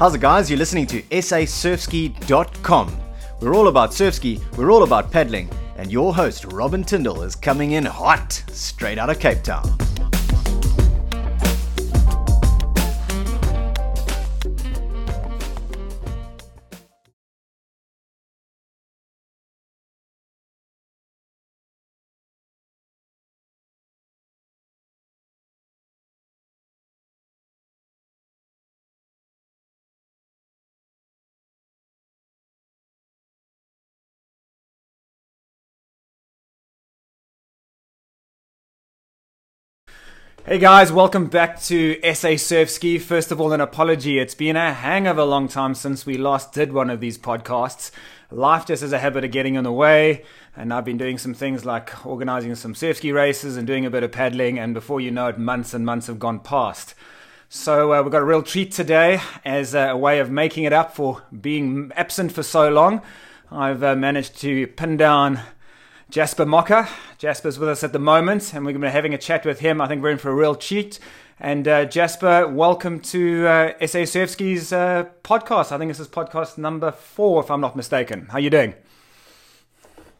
How's it, guys? You're listening to sasurfski.com. We're all about surfski, we're all about paddling, and your host, Robin Tyndall, is coming in hot, straight out of Cape Town. Hey guys, welcome back to SA Surf Ski. First of all, an apology. It's been a hang of a long time since we last did one of these podcasts. Life just has a habit of getting in the way, and I've been doing some things like organizing some surf ski races and doing a bit of paddling, and before you know it, months and months have gone past. So uh, we've got a real treat today as a way of making it up for being absent for so long. I've uh, managed to pin down Jasper Mocke. Jasper's with us at the moment, and we're going to be having a chat with him. I think we're in for a real treat. And uh, Jasper, welcome to uh, SA Surfski's uh, podcast. I think this is podcast number four, if I'm not mistaken. How are you doing?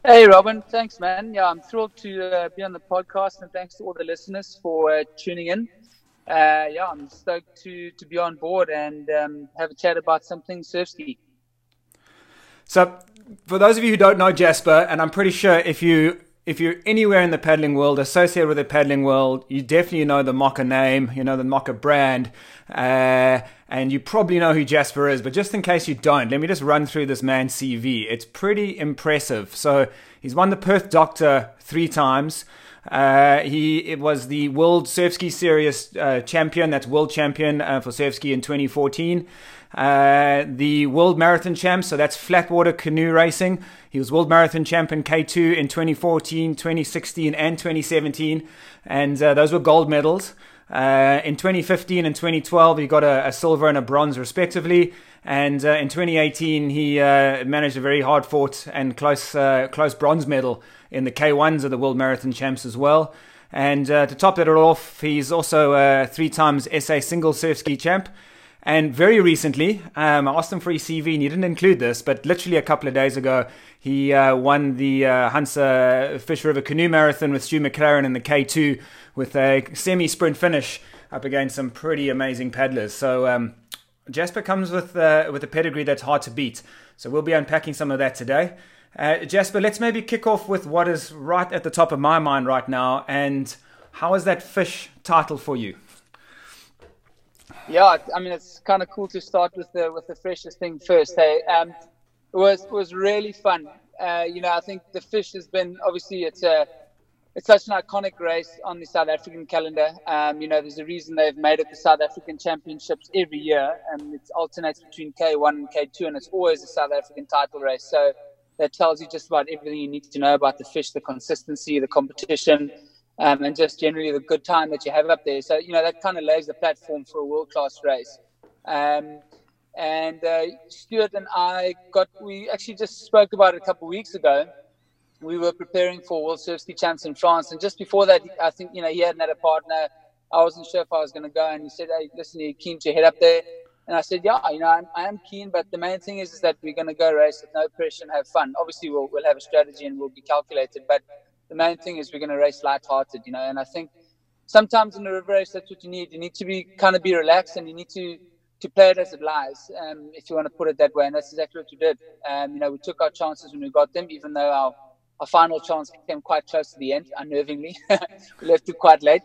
Hey, Robin. Thanks, man. Yeah, I'm thrilled to uh, be on the podcast, and thanks to all the listeners for uh, tuning in. Uh, yeah, I'm stoked to, to be on board and um, have a chat about something surfski. So, for those of you who don't know Jasper, and I'm pretty sure if you if you're anywhere in the paddling world, associated with the paddling world, you definitely know the Mocke name, you know the Mocke brand, uh, and you probably know who Jasper is. But just in case you don't, let me just run through this man's CV. It's pretty impressive. So he's won the Perth Doctor three times. Uh, he it was the World Surf Ski Series uh, champion. That's world champion uh, for surf ski in 2014. Uh, the World Marathon champ, so that's flatwater canoe racing. He was World Marathon champion K2 in 2014, 2016, and 2017, and uh, those were gold medals. Uh, in 2015 and 2012, he got a, a silver and a bronze, respectively. And uh, in 2018, he uh, managed a very hard fought and close, uh, close bronze medal in the K1s of the World Marathon Champs as well. And to top that all off, he's also three times SA single surf ski champ and very recently, um, I asked him for his CV, and he didn't include this, but literally a couple of days ago, he uh, won the uh, Hansa Fish River Canoe Marathon with Stu McLaren in the K2 with a semi sprint finish up against some pretty amazing paddlers. So, um, Jasper comes with, uh, with a pedigree that's hard to beat. So, we'll be unpacking some of that today. Uh, Jasper, let's maybe kick off with what is right at the top of my mind right now. And how is that fish title for you? Yeah, I mean it's kind of cool to start with the with the freshest thing first. Hey, um, it was it was really fun. Uh, you know, I think the fish has been obviously it's a it's such an iconic race on the South African calendar. Um, you know, there's a reason they've made it the South African Championships every year, and it alternates between K1 and K2, and it's always a South African title race. So that tells you just about everything you need to know about the fish, the consistency, the competition um, and just generally the good time that you have up there. So, you know, that kind of lays the platform for a world class race. Um, and uh, Stuart and I got, we actually just spoke about it a couple of weeks ago. We were preparing for World Surf Ski Champs in France. And just before that, I think, you know, he hadn't had a partner. I wasn't sure if I was going to go. And he said, hey, listen, are you keen to head up there? And I said, yeah, you know, I'm, I am keen, but the main thing is, is that we're going to go race with no pressure and have fun. Obviously, we'll, we'll have a strategy and we'll be calculated, but the main thing is we're going to race light-hearted, you know. And I think sometimes in a river race, that's what you need. You need to be kind of be relaxed, and you need to to play it as it lies, um, if you want to put it that way. And that's exactly what we did. Um, you know, we took our chances when we got them, even though our our final chance came quite close to the end, unnervingly. we left it quite late.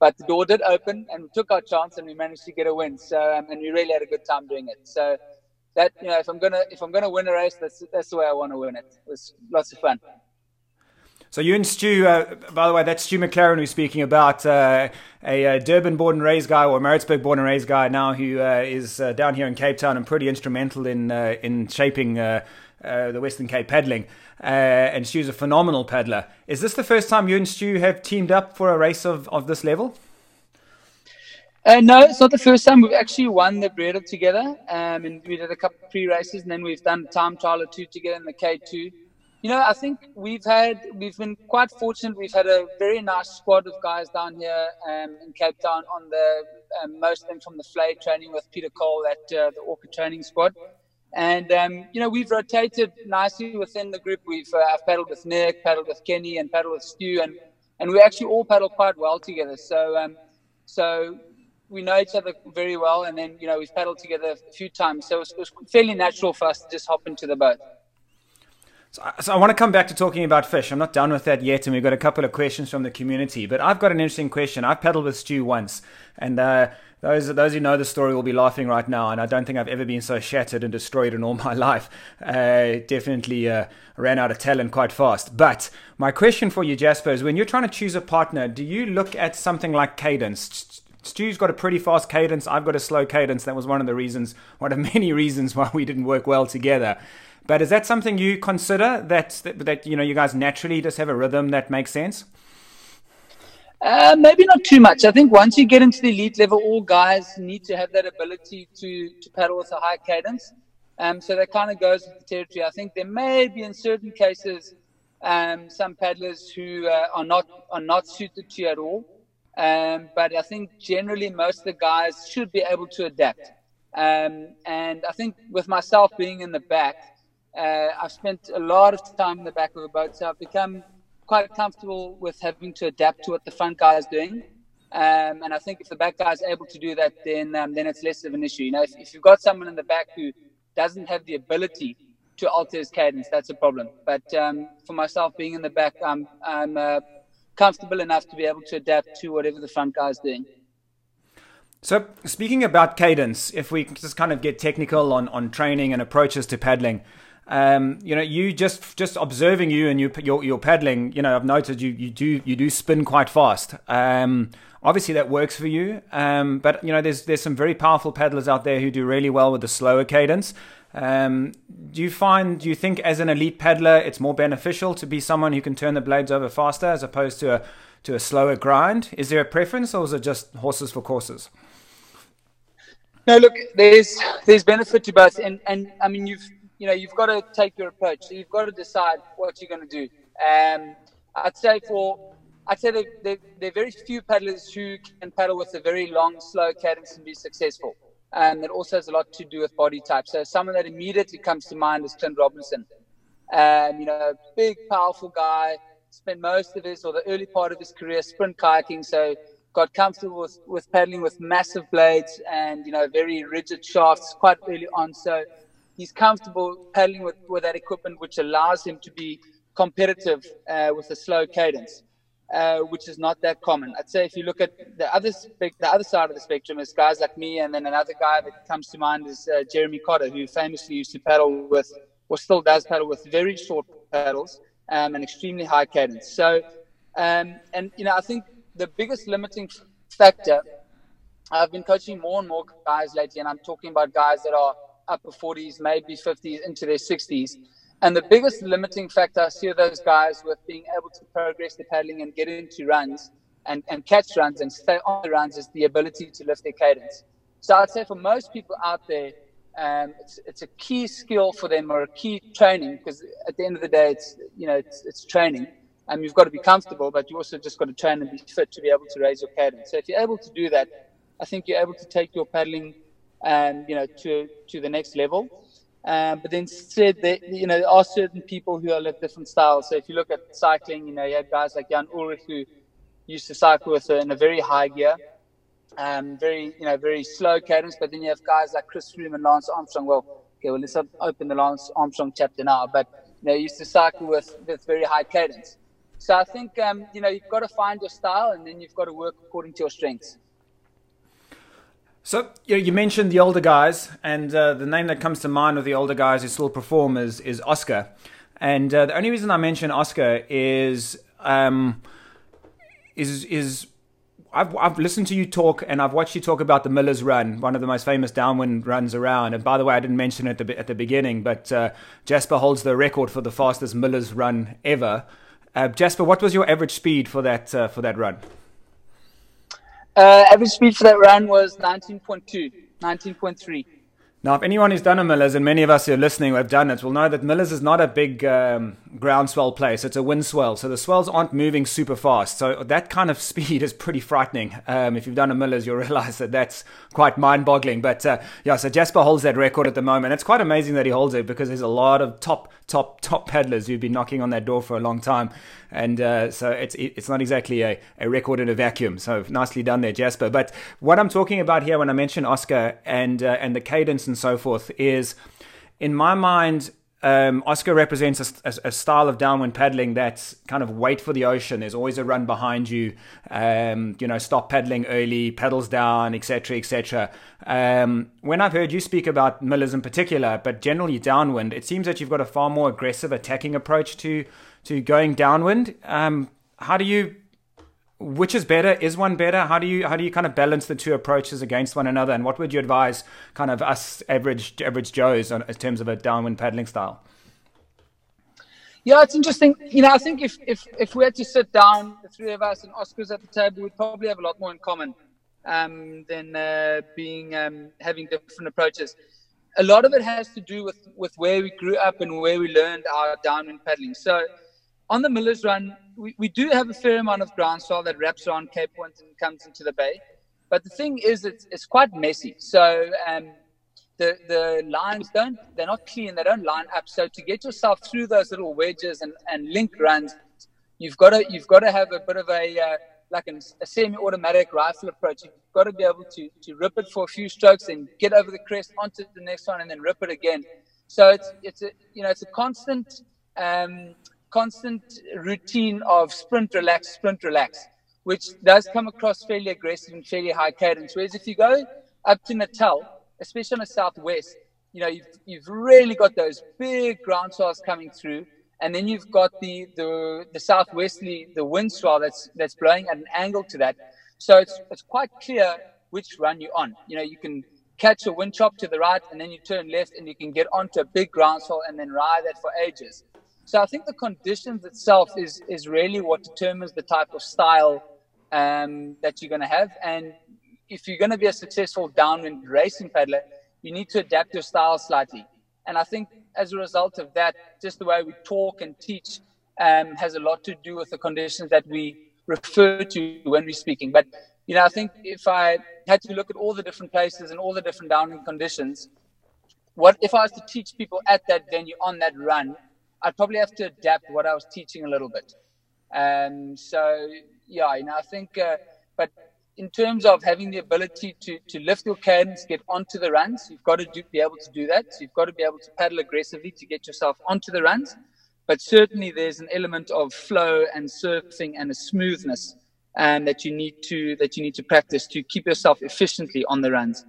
But the door did open, and we took our chance, and we managed to get a win. So, um, and we really had a good time doing it. So, that you know, if I'm gonna if I'm gonna win a race, that's that's the way I want to win it. It was lots of fun. So you and Stu, uh, by the way, that's Stu McLaren who's speaking about uh, a, a, Durban born and raised guy or a Maritzburg born and raised guy now who uh, is uh, down here in Cape Town and pretty instrumental in uh, in shaping uh, the Western Cape paddling. and Stu's a phenomenal paddler. Is this the first time you and Stu have teamed up for a race of, of this level? No, it's not the first time. We've actually won the Bredel together, um, and we did a couple pre races, and then we've done time trial or two together in the K2. You know, I think we've had we've been quite fortunate. We've had a very nice squad of guys down here um, in Cape Town. On the um, most of them from the Flay training with Peter Cole at uh, the Orca training squad, and um, you know we've rotated nicely within the group. We've uh, I've paddled with Nick, paddled with Kenny, and paddled with Stu, and and we actually all paddle quite well together. So um, so we know each other very well, and then you know we've paddled together a few times. So it was, it was fairly natural for us to just hop into the boat. So, so, I want to come back to talking about fish. I'm not done with that yet, and we've got a couple of questions from the community. But I've got an interesting question. I've paddled with Stu once, and uh, those those who know the story will be laughing right now. And I don't think I've ever been so shattered and destroyed in all my life. Uh, definitely uh, ran out of talent quite fast. But my question for you, Jasper, is when you're trying to choose a partner, do you look at something like cadence? Stu's got a pretty fast cadence. I've got a slow cadence. That was one of the reasons, one of many reasons why we didn't work well together. But is that something you consider that, that, that you know you guys naturally just have a rhythm that makes sense? Uh, maybe not too much. I think once you get into the elite level, all guys need to have that ability to, to paddle with a high cadence. Um, so that kind of goes with the territory. I think there may be in certain cases um, some paddlers who uh, are not are not suited to at all. Um, but I think generally most of the guys should be able to adapt. Um, and I think with myself being in the back, uh, I've spent a lot of time in the back of a boat, so I've become quite comfortable with having to adapt to what the front guy is doing. Um, and I think if the back guy is able to do that, then um, then it's less of an issue. You know, if, if, you've got someone in the back who doesn't have the ability to alter his cadence, that's a problem. But um, for myself, being in the back, I'm I'm uh, comfortable enough to be able to adapt to whatever the front guy is doing. So, speaking about cadence, if we just kind of get technical on, on training and approaches to paddling, um, you know, you just just observing you and you your your paddling, you know, I've noted you you do you do spin quite fast. Um, obviously that works for you, um, but you know, there's there's some very powerful paddlers out there who do really well with the slower cadence. Um, do you find, do you think as an elite paddler, it's more beneficial to be someone who can turn the blades over faster as opposed to a, to a slower grind? Is there a preference or is it just horses for courses? No, look, there's there's benefit to both, and and I mean you've you know you've got to take your approach. So you've got to decide what you're going to do. Um, I'd say for I'd say there, are very few paddlers who can paddle with a very long, slow cadence and be successful and it also has a lot to do with body type. So someone that immediately comes to mind is Clint Robinson. Um, you know, big, powerful guy, spent most of his or the early part of his career sprint kayaking, so got comfortable with, with paddling with massive blades and, you know, very rigid shafts quite early on. So he's comfortable paddling with, with that equipment, which allows him to be competitive uh, with a slow cadence uh, which is not that common. I'd say if you look at the other the other side of the spectrum is guys like me, and then another guy that comes to mind is uh, Jeremy Cotter, who famously used to paddle with, or still does paddle with very short paddles um, and extremely high cadence. So, um, and you know, I think the biggest limiting factor. I've been coaching more and more guys lately, and I'm talking about guys that are upper 40s, maybe 50s, into their 60s and the biggest limiting factor I see of those guys with being able to progress the paddling and get into runs and, and catch runs and stay on the runs is the ability to lift their cadence. So I'd say for most people out there, um, it's, it's a key skill for them or a key training because at the end of the day, it's, you know, it's, it's training. And you've got to be comfortable, but you also just got to train and be fit to be able to raise your cadence. So if you're able to do that, I think you're able to take your paddling, um, you know, to, to the next level. Um, but then said that you know there are certain people who are like different styles. So if you look at cycling, you know you have guys like Jan Ullrich who used to cycle with in a very high gear, um, very you know very slow cadence. But then you have guys like Chris Froome and Lance Armstrong. Well, okay, well let's open the Lance Armstrong chapter now. But you know used to cycle with with very high cadence. So I think um, you know you've got to find your style, and then you've got to work according to your strengths. So you, you mentioned the older guys, and uh, the name that comes to mind of the older guys who still perform is, is Oscar. And uh, the only reason I mention Oscar is um, is is I've, I've listened to you talk and I've watched you talk about the Miller's Run, one of the most famous downwind runs around. And by the way, I didn't mention it at the, at the beginning, but uh, Jasper holds the record for the fastest Miller's Run ever. Uh, Jasper, what was your average speed for that uh, for that run? Uh, average speed for that run was 19.2, 19.3. Now, if anyone who's done a Millers, and many of us who are listening who have done it, will know that Millers is not a big um, ground swell place. It's a wind swell. So the swells aren't moving super fast. So that kind of speed is pretty frightening. Um, if you've done a Millers, you'll realize that that's quite mind boggling. But uh, yeah, so Jasper holds that record at the moment. It's quite amazing that he holds it because there's a lot of top, top, top paddlers who've been knocking on that door for a long time. And uh, so it's it's not exactly a, a record in a vacuum. So nicely done there, Jasper. But what I'm talking about here when I mention Oscar and uh, and the cadence and so forth is, in my mind, um, Oscar represents a, a, a, style of downwind paddling that's kind of wait for the ocean. There's always a run behind you. Um, you know, stop paddling early, pedals down, etc., etc. Um, when I've heard you speak about Millers in particular, but generally downwind, it seems that you've got a far more aggressive attacking approach to to going downwind. Um, how do you which is better? Is one better? How do you how do you kind of balance the two approaches against one another? And what would you advise kind of us average average Joes on, in terms of a downwind paddling style? Yeah, it's interesting. You know, I think if, if, if we had to sit down, the three of us and Oscar's at the table, we'd probably have a lot more in common um, than uh, being um, having different approaches. A lot of it has to do with, with where we grew up and where we learned our downwind paddling. So on the Miller's Run, we, we do have a fair amount of ground swell that wraps around Cape Point and comes into the bay. But the thing is, it's, it's quite messy. So um, the, the lines don't, they're not clean, they don't line up. So to get yourself through those little wedges and, and link runs, you've got to, you've got to have a bit of a, uh, like a, a semi-automatic rifle approach. You've got to be able to, to rip it for a few strokes and get over the crest onto the next one and then rip it again. So it's, it's a, you know, it's a constant, um, constant routine of sprint, relax, sprint, relax, which does come across fairly aggressive and fairly high cadence. Whereas if you go up to Natal, especially on the southwest, you know, you've, you've really got those big ground swells coming through. And then you've got the, the, the southwesterly, the wind swell that's, that's blowing at an angle to that. So it's, it's quite clear which run you're on. You know, you can catch a wind chop to the right and then you turn left and you can get onto a big ground swell and then ride that for ages. So I think the conditions itself is is really what determines the type of style um, that you're going to have. And if you're going to be a successful downwind racing paddler, you need to adapt your style slightly. And I think as a result of that, just the way we talk and teach um, has a lot to do with the conditions that we refer to when we're speaking. But you know, I think if I had to look at all the different places and all the different downwind conditions, what if I was to teach people at that venue on that run? I'd probably have to adapt what I was teaching a little bit. Um, so yeah, you know, I think, uh, but in terms of having the ability to, to lift your cadence, get onto the runs, you've got to do, be able to do that. So you've got to be able to paddle aggressively to get yourself onto the runs. But certainly there's an element of flow and surfing and a smoothness that you need to that you need to practice to keep yourself efficiently on the runs.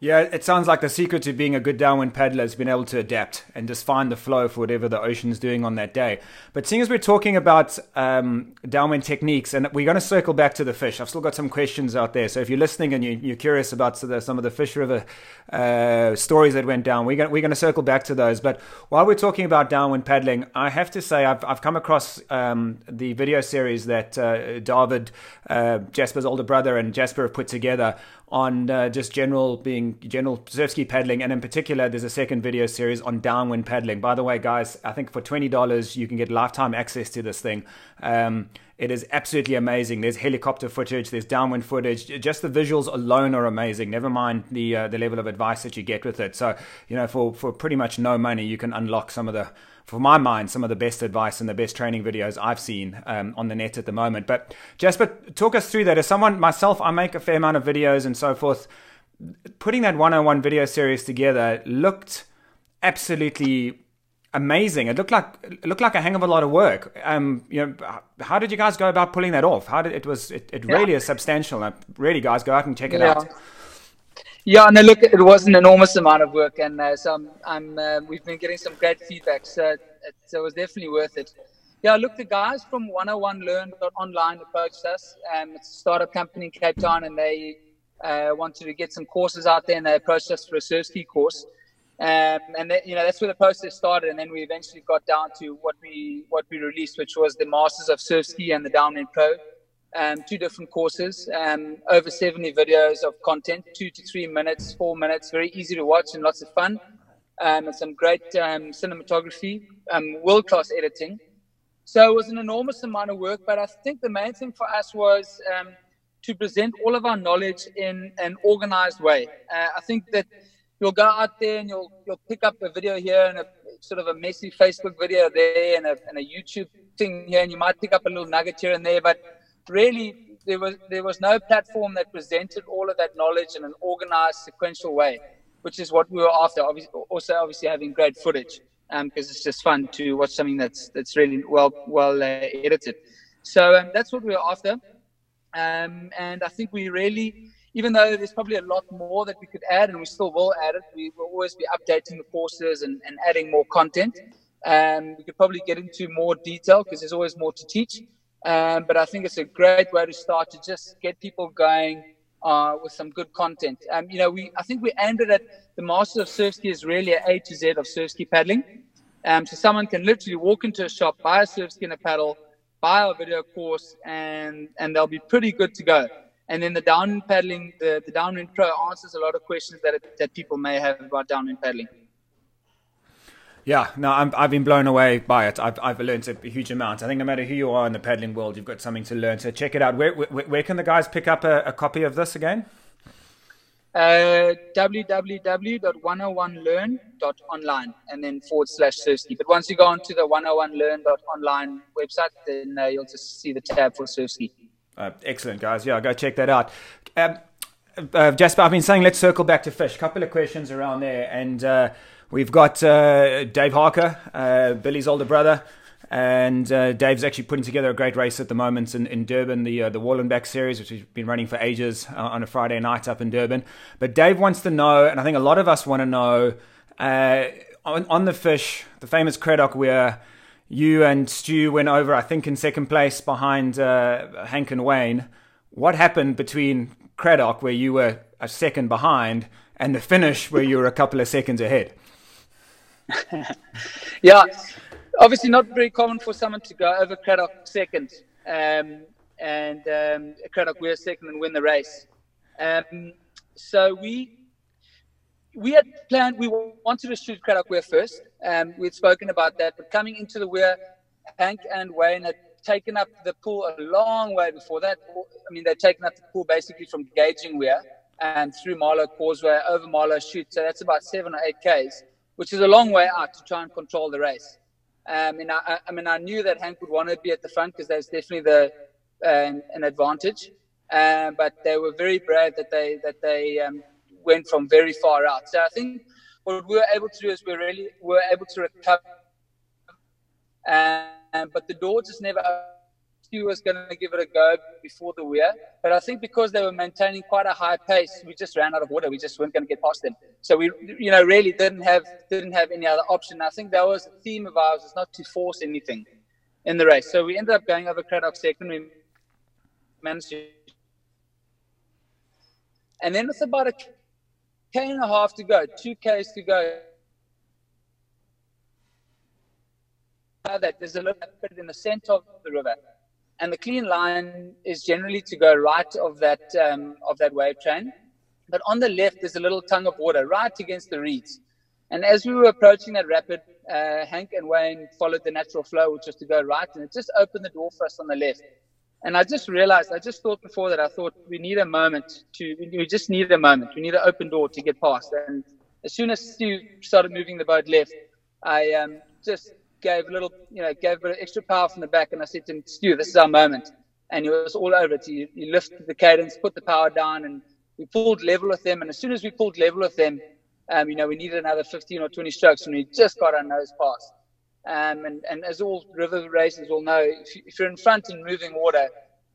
Yeah, it sounds like the secret to being a good downwind paddler is being able to adapt and just find the flow for whatever the ocean's doing on that day. But seeing as we're talking about um, downwind techniques, and we're going to circle back to the fish, I've still got some questions out there. So if you're listening and you, are curious about some of the Fish River uh, stories that went down, we're going, we're to circle back to those. But while we're talking about downwind paddling, I have to say I've, I've come across um, the video series that uh, David, uh, Jasper's older brother, and Jasper have put together on uh, just general being general surf paddling, and in particular, there's a second video series on downwind paddling. By the way, guys, I think for twenty dollars you can get lifetime access to this thing. Um, it is absolutely amazing. There's helicopter footage, there's downwind footage. Just the visuals alone are amazing. Never mind the uh, the level of advice that you get with it. So you know, for for pretty much no money, you can unlock some of the for my mind, some of the best advice and the best training videos I've seen um, on the net at the moment. But Jasper, talk us through that. As someone myself, I make a fair amount of videos and so forth. Putting that 101 video series together looked absolutely amazing. It looked like it looked like a hang of a lot of work. Um, you know, how did you guys go about pulling that off? How did it was it, it really yeah. is substantial. Really, guys, go out and check it yeah. out. Yeah, and look, it was an enormous amount of work, and uh, so I'm, I'm uh, we've been getting some great feedback, so it, so it was definitely worth it. Yeah, look, the guys from 101 Learn Online approached us. Um, it's a startup company in Cape Town, and they uh, wanted to get some courses out there, and they approached us for a surf ski course. Um, and you know that's where the process started, and then we eventually got down to what we what we released, which was the Masters of Surf Ski and the Downwind Pro. um, two different courses, um, over 70 videos of content, two to three minutes, four minutes, very easy to watch and lots of fun. Um, and some great um, cinematography, um, world class editing. So it was an enormous amount of work, but I think the main thing for us was to present all of our knowledge in an organized way. Uh, I think that you'll go out there and you'll you'll pick up a video here and a sort of a messy Facebook video there and a, and a YouTube thing here, and you might pick up a little nugget here and there, but really there was there was no platform that presented all of that knowledge in an organized, sequential way, which is what we were after. Obviously, also obviously having great footage because um, it's just fun to watch something that's that's really well well uh, edited. So um, that's what we were after, um, and I think we really. Even though there's probably a lot more that we could add, and we still will add it, we will always be updating the courses and, and adding more content. Um, we could probably get into more detail because there's always more to teach. Um, but I think it's a great way to start to just get people going uh, with some good content. Um, you know, we I think we it at the Masters of Surf Ski is really a A to Z of surf ski paddling. Um, so someone can literally walk into a shop, buy a surf ski and a paddle, buy a video course, and and they'll be pretty good to go. And then the downwind paddling, the, the downwind pro answers a lot of questions that that people may have about downwind paddling. Yeah, no, i have been blown away by it. I've, I've learned a huge amount. I think no matter who you are in the paddling world, you've got something to learn. So check it out. Where, where, where can the guys pick up a, a copy of this again? Uh, www.101learn.online and then forward slash Surfski. But once you go onto the 101learn.online website, then uh, you'll just see the tab for Surfski. Uh, excellent, guys. Yeah, go check that out. Um, uh, Jasper, I've been saying let's circle back to fish. A couple of questions around there. And uh, We've got uh, Dave Harker, uh, Billy's older brother, and uh, Dave's actually putting together a great race at the moment in, in Durban, the uh, the Wallenbeck series, which we've been running for ages uh, on a Friday night up in Durban. But Dave wants to know, and I think a lot of us want to know, on, on the fish, the famous Cradock where you and Stu went over, I think, in second place behind uh, Hank and Wayne. What happened between Cradock, where you were a second behind, and the finish, where you were a couple of seconds ahead? yeah, obviously not very common for someone to go over Cradock second, um, and um, Cradock we're second and win the race. Um, so we we had planned we wanted to shoot Cradock Weir first. Um, we'd spoken about that, but coming into the Weir, Hank and Wayne had taken up the pool a long way before that. I mean, they'd taken up the pool basically from Gauging Weir and through Marlow Causeway over Marlow Chute. So that's about seven or eight Ks which is a long way out to try and control the race. Um, and I, I mean, I knew that Hank would want to be at the front because that's definitely the uh, an advantage. Um, but they were very brave that they that they um, went from very far out. So I think what we were able to do is we really were able to recover. Um, but the door just never Stu was going to give it a go before the Weir, but I think because they were maintaining quite a high pace, we just ran out of water. We just weren't going to get past them. So we, you know, really didn't have didn't have any other option. I think that was a theme of ours, is not to force anything in the race. So we ended up going over Cradock second. We managed to, and then with about a k and a half to go, two k's to go. That there's a little bit in the center of the river and the clean line is generally to go right of that um, of that wave train. But on the left, there's a little tongue of water right against the reeds. And as we were approaching that rapid, uh, Hank and Wayne followed the natural flow, which was to go right, and it just opened the door for us on the left. And I just realized, I just thought before that, I thought we need a moment to, we just need a moment. We need an open door to get past. And as soon as Stu started moving the boat left, I um, just gave a little, you know, gave a extra power from the back, and I said to him, Stu, this is our moment. And he was all over it. He, he lifted the cadence, put the power down, and we pulled level with them. And as soon as we pulled level with them, um, you know, we needed another 15 or 20 strokes, and we just got our nose past. Um, and, and as all river racers will know, if, you, if you're in front in moving water,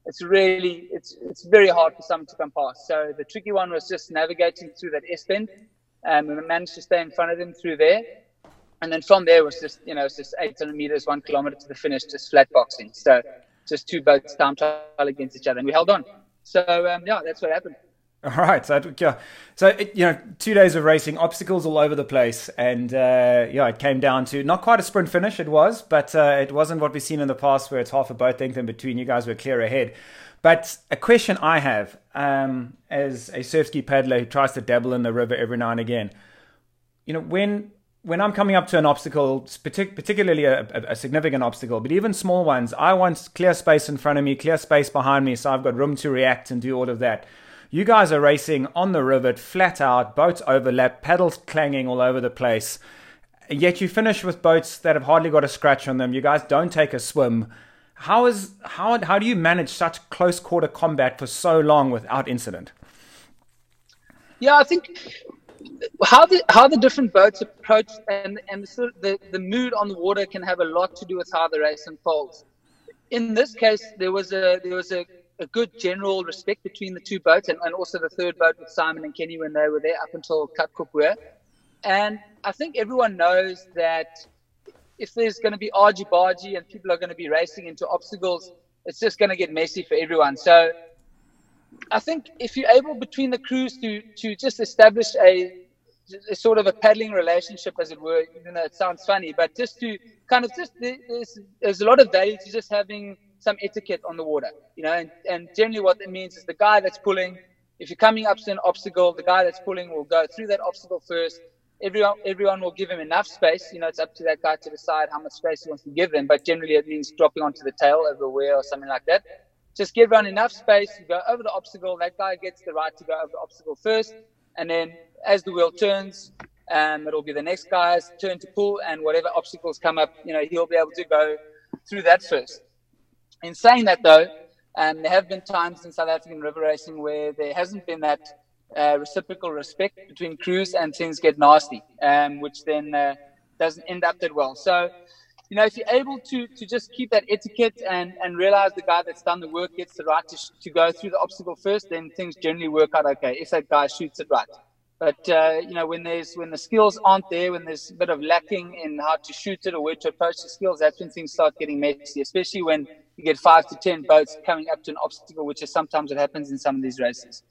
it's really it's it's very hard for someone to come past. So the tricky one was just navigating through that S bend, um, and we managed to stay in front of them through there. And then from there was just, you know, it's just 800 meters, one kilometer to the finish, just flat boxing. So just two boats time trial against each other. And we held on. So, um, yeah, that's what happened. All right, so yeah, so it, you know, two days of racing, obstacles all over the place, and uh, yeah, it came down to not quite a sprint finish. It was, but uh, it wasn't what we've seen in the past, where it's half a boat length in between. You guys were clear ahead. But a question I have, um, as a surf ski paddler who tries to dabble in the river every now and again, you know, when when I'm coming up to an obstacle, partic- particularly a, a, significant obstacle, but even small ones, I want clear space in front of me, clear space behind me, so I've got room to react and do all of that. You guys are racing on the rivet, flat out, boats overlap, paddles clanging all over the place. Yet you finish with boats that have hardly got a scratch on them. You guys don't take a swim. How is how how do you manage such close quarter combat for so long without incident? Yeah, I think how the how the different boats approach and and the, the the mood on the water can have a lot to do with how the race unfolds. In this case, there was a there was a, a good general respect between the two boats and, and also the third boat with Simon and Kenny when they were there up until Katkop Weir. And I think everyone knows that if there's going to be argy bargy and people are going to be racing into obstacles, it's just going to get messy for everyone. So I think if you're able between the crews to to just establish a, a, sort of a paddling relationship, as it were, even though it sounds funny, but just to kind of just there's, there's a lot of value to just having some etiquette on the water, you know, and, and generally what that means is the guy that's pulling, if you're coming up to an obstacle, the guy that's pulling will go through that obstacle first. Everyone, everyone will give him enough space. You know, it's up to that guy to decide how much space he wants to give them. But generally, it means dropping onto the tail over a wheel or something like that just give everyone enough space. You go over the obstacle. That guy gets the right to go over the obstacle first. And then as the wheel turns, um, it'll be the next guy's turn to pull. And whatever obstacles come up, you know, he'll be able to go through that first. In saying that, though, um, there have been times in South African river racing where there hasn't been that uh, reciprocal respect between crews and things get nasty, um, which then uh, doesn't end up that well. So you know, if you're able to to just keep that etiquette and and realize the guy that's done the work gets the right to, to go through the obstacle first, then things generally work out okay if that guy shoots it right. But uh, you know, when there's when the skills aren't there, when there's a bit of lacking in how to shoot it or where to approach the skills, that's when things start getting messy. Especially when you get five to ten boats coming up to an obstacle, which is sometimes what happens in some of these races.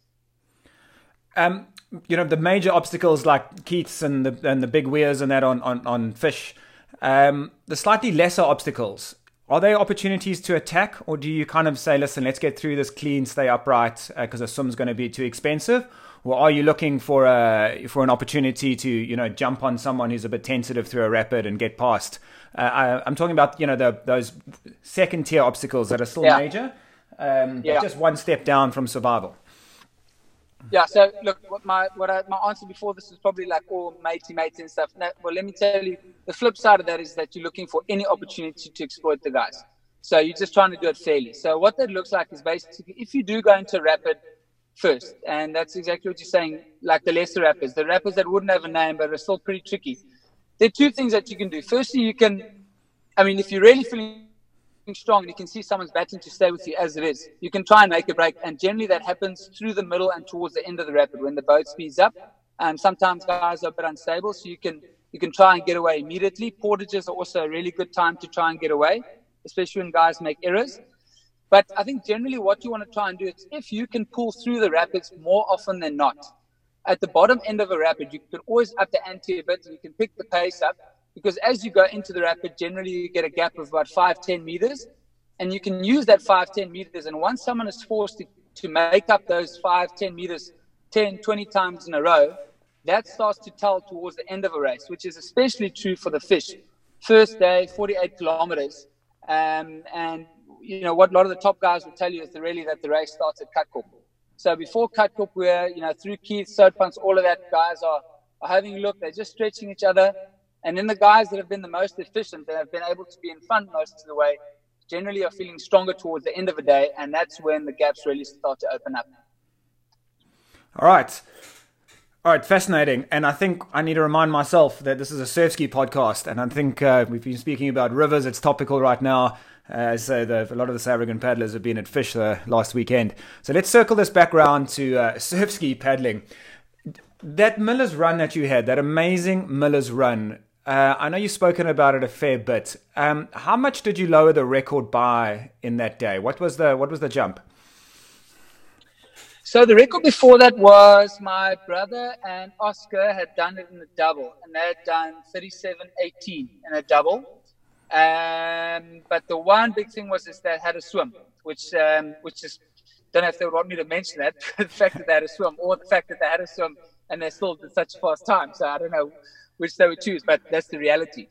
Um, you know, the major obstacles like Keith's and the and the big weirs and that on on, on fish um, the slightly lesser obstacles, are they opportunities to attack, or do you kind of say, listen, let's get through this clean, stay upright, because uh, the swim's going to be too expensive? Or are you looking for a for an opportunity to you know jump on someone who's a bit tentative through a rapid and get past? Uh, I, am talking about you know the, those second tier obstacles that are still yeah. major, um, yeah. just one step down from survival. Yeah. So look, what my what I, my answer before this is probably like all matey matey and stuff. No, well, let me tell you, the flip side of that is that you're looking for any opportunity to exploit the guys. So you're just trying to do it fairly. So what that looks like is basically if you do go into rapid first, and that's exactly what you're saying, like the lesser rappers, the rappers that wouldn't have a name but are still pretty tricky. There are two things that you can do. Firstly, you can, I mean, if you're really feeling strong and you can see someone's batting to stay with you as it is, you can try and make a break. And generally that happens through the middle and towards the end of the rapid when the boat speeds up. And sometimes guys are a bit unstable, so you can you can try and get away immediately. Portages are also a really good time to try and get away, especially when guys make errors. But I think generally what you want to try and do is if you can pull through the rapids more often than not, at the bottom end of a rapid, you can always up the ante a bit and you can pick the pace up because as you go into the rapid, generally you get a gap of about five, 10 meters, and you can use that five, 10 meters. And once someone is forced to, to make up those five, 10 meters 10, 20 times in a row, that starts to tell towards the end of a race, which is especially true for the fish. First day, 48 kilometers. Um, and, you know, what a lot of the top guys will tell you is really that the race starts at Katkop. So before Katkop, we're, you know, through Keith, Soutphans, all of that, guys are, are having a look. They're just stretching each other. And then the guys that have been the most efficient, that have been able to be in front most of the way, generally are feeling stronger towards the end of the day. And that's when the gaps really start to open up. All right. All right, fascinating. And I think I need to remind myself that this is a surf ski podcast. And I think uh, we've been speaking about rivers. It's topical right now. Uh, so the, a lot of the African paddlers have been at Fish the last weekend. So let's circle this back around to uh, surf ski paddling. That Miller's run that you had, that amazing Miller's run, uh, I know you've spoken about it a fair bit. Um, how much did you lower the record by in that day? What was the what was the jump? So the record before that was my brother and Oscar had done it in a double, and they had done 37.18 in a double. Um, but the one big thing was is they had a swim, which um, which is don't know if they would want me to mention that the fact that they had a swim or the fact that they had a swim and they still did such a fast time. So I don't know which they would choose, but that's the reality.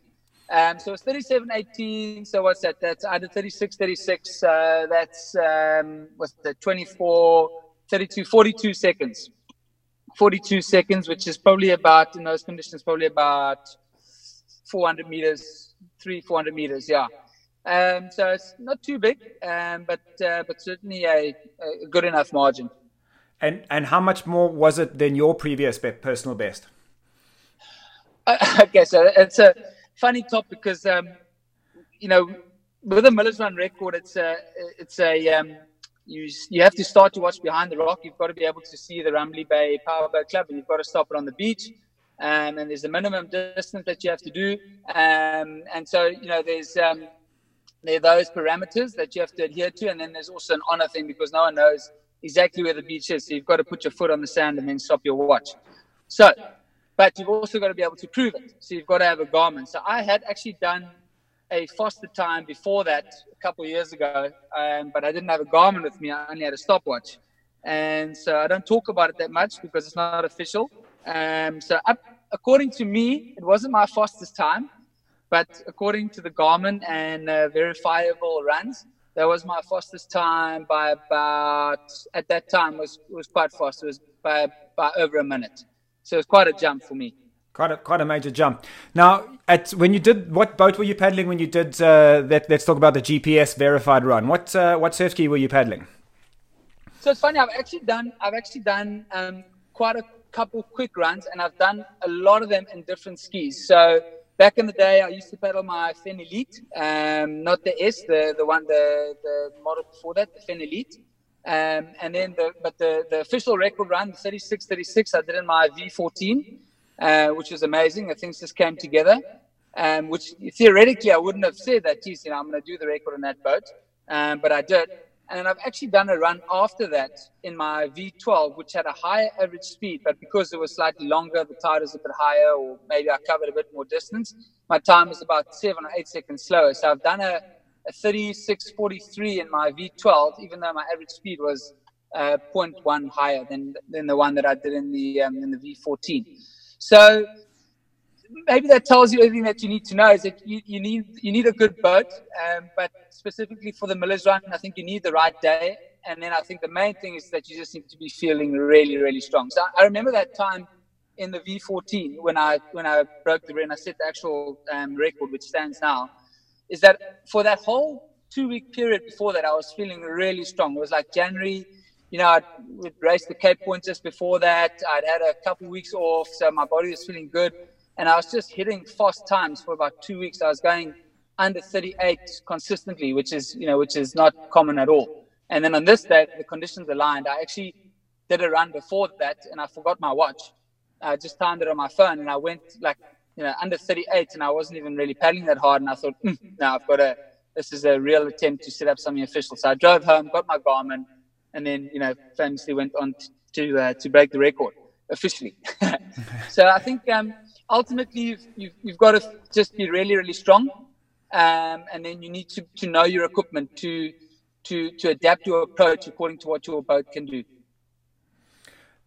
Um, so it's 37.18. So what's that? That's either 36, 36. Uh, that's um, what's the 24, 32, 42 seconds. 42 seconds, which is probably about in those conditions, probably about 400 meters, three, 400 meters. Yeah. Um, so it's not too big, um, but uh, but certainly a, a, good enough margin. And and how much more was it than your previous personal best? okay, so it's a funny topic because um, you know with a Miller's Run record, it's a it's a um, you you have to start to watch behind the rock. You've got to be able to see the Rumbly Bay Powerboat Club, and you've got to stop it on the beach. Um, and there's a minimum distance that you have to do. Um, and so you know there's um, there are those parameters that you have to adhere to, and then there's also an honor thing because no one knows exactly where the beach is. So you've got to put your foot on the sand and then stop your watch. So, but you've also got to be able to prove it. So you've got to have a Garmin. So I had actually done a foster time before that a couple of years ago, um, but I didn't have a Garmin with me. I only had a stopwatch. And so I don't talk about it that much because it's not official. Um, so up, according to me, it wasn't my fastest time. But according to the Garmin and uh, verifiable runs, that was my fastest time by about at that time was was quite fast. It was by by over a minute, so it was quite a jump for me. Quite a quite a major jump. Now, at when you did what boat were you paddling when you did uh, that? Let's talk about the GPS verified run. What uh, what surf ski were you paddling? So it's funny. I've actually done I've actually done um, quite a couple quick runs, and I've done a lot of them in different skis. So back in the day, I used to paddle my Fenn Elite, um, not the S, the, the one, the, the model before that, the Fenn Elite. Um, and then the, but the, the official record run, the 36, 36, I did in my V14, uh, which was amazing. The things just came together. Um, which theoretically I wouldn't have said that, geez, you know, I'm going to do the record on that boat. Um, but I did. And I've actually done a run after that in my V12, which had a higher average speed, but because it was slightly longer, the tide was a bit higher, or maybe I covered a bit more distance, my time was about seven or eight seconds slower. So I've done a, a 36.43 in my V12, even though my average speed was uh, 0.1 higher than than the one that I did in the um, in the V14. So maybe that tells you everything that you need to know is that you, you need you need a good boat um, but specifically for the miller's run i think you need the right day. And then i think the main thing is that you just need to be feeling really really strong. So i remember that time in the v14 when i when i broke the and i set the actual um, record which stands now is that for that whole two week period before that i was feeling really strong. It was like january you know, I'd raced the Cape Point just before that. I'd had a couple weeks off, so my body was feeling good and I was just hitting fast times for about two weeks. I was going under 38 consistently, which is you know which is not common at all. And then on this day, the conditions aligned. I actually did a run before that, and I forgot my watch. I just timed it on my phone, and I went like you know under 38, and I wasn't even really paddling that hard. And I thought, mm, now I've got a this is a real attempt to set up something official. So I drove home, got my Garmin, and then you know famously went on to uh, to break the record officially. so I think um, ultimately you've, you've, you've, got to just be really, really strong. Um, and then you need to, to know your equipment to, to, to adapt your approach according to what your boat can do.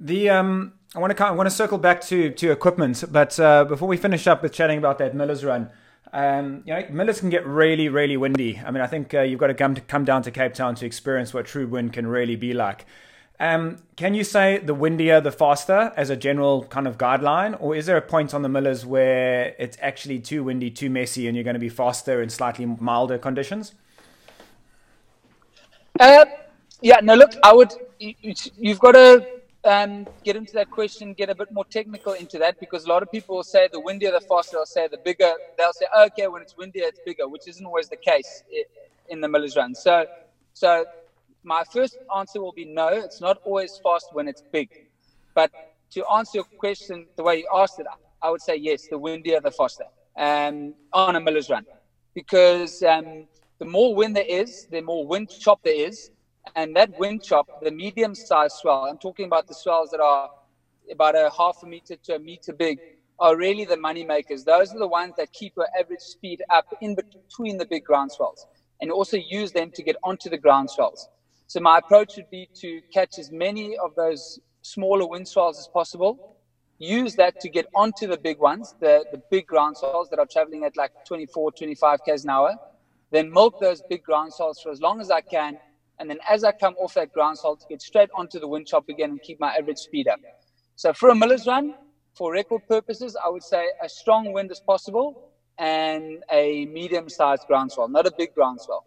The um, I want to I want to circle back to to equipment, but uh, before we finish up with chatting about that Miller's run, um, you know, Millers can get really, really windy. I mean, I think uh, you've got to come to come down to Cape Town to experience what true wind can really be like. Um, can you say the windier, the faster as a general kind of guideline? Or is there a point on the Millers where it's actually too windy, too messy, and you're going to be faster in slightly milder conditions? Uh, yeah, no, look, I would, you, you've got to um, get into that question, get a bit more technical into that because a lot of people will say the windier, the faster, they'll say the bigger, they'll say, okay, when it's windier, it's bigger, which isn't always the case in the Miller's run. So, so my first answer will be no. It's not always fast when it's big. But to answer your question the way you asked it, I would say yes, the windier, the faster um, on a Miller's run. Because um, the more wind there is, the more wind chop there is, And that wind chop, the medium sized swell, I'm talking about the swells that are about a half a meter to a meter big, are really the money makers. Those are the ones that keep your average speed up in between the big ground swells and also use them to get onto the ground swells. So my approach would be to catch as many of those smaller wind swells as possible, use that to get onto the big ones, the, the big ground swells that are traveling at like 24, 25 k's an hour, then milk those big ground swells for as long as I can. And then as I come off that ground swell to get straight onto the wind chop again and keep my average speed up. So for a miller's run, for record purposes, I would say a strong wind as possible and a medium-sized ground swell, not a big ground swell.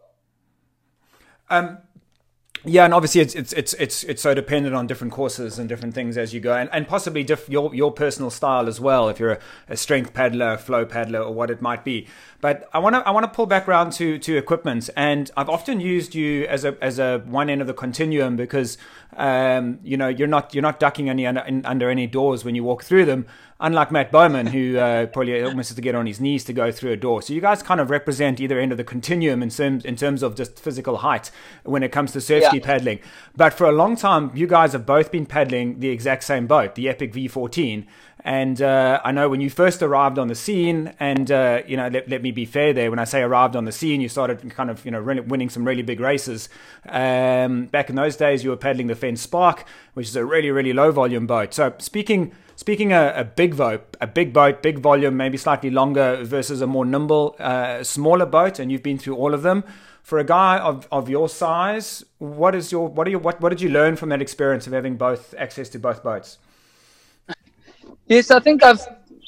Um, yeah, and obviously it's it's it's it's it's so dependent on different courses and different things as you go, and, and possibly diff- your your personal style as well. If you're a, a strength paddler, a flow paddler, or what it might be. But I want to I want to pull back around to to equipment, and I've often used you as a as a one end of the continuum because um, you know you're not you're not ducking any under, under any doors when you walk through them unlike Matt Bouman, who uh, probably almost has to get on his knees to go through a door. So you guys kind of represent either end of the continuum in terms in terms of just physical height when it comes to surf ski yeah. paddling. But for a long time, you guys have both been paddling the exact same boat, the Epic V14. And uh, I know when you first arrived on the scene, and uh, you know, let, let, me be fair there. When I say arrived on the scene, you started kind of you know winning some really big races. Um, back in those days, you were paddling the Fenn Spark, which is a really really low volume boat. So speaking Speaking a, a big boat, a big boat, big volume, maybe slightly longer versus a more nimble, uh, smaller boat, and you've been through all of them. For a guy of, of your size, what is your what are your what, what did you learn from that experience of having both access to both boats? Yes, I think I've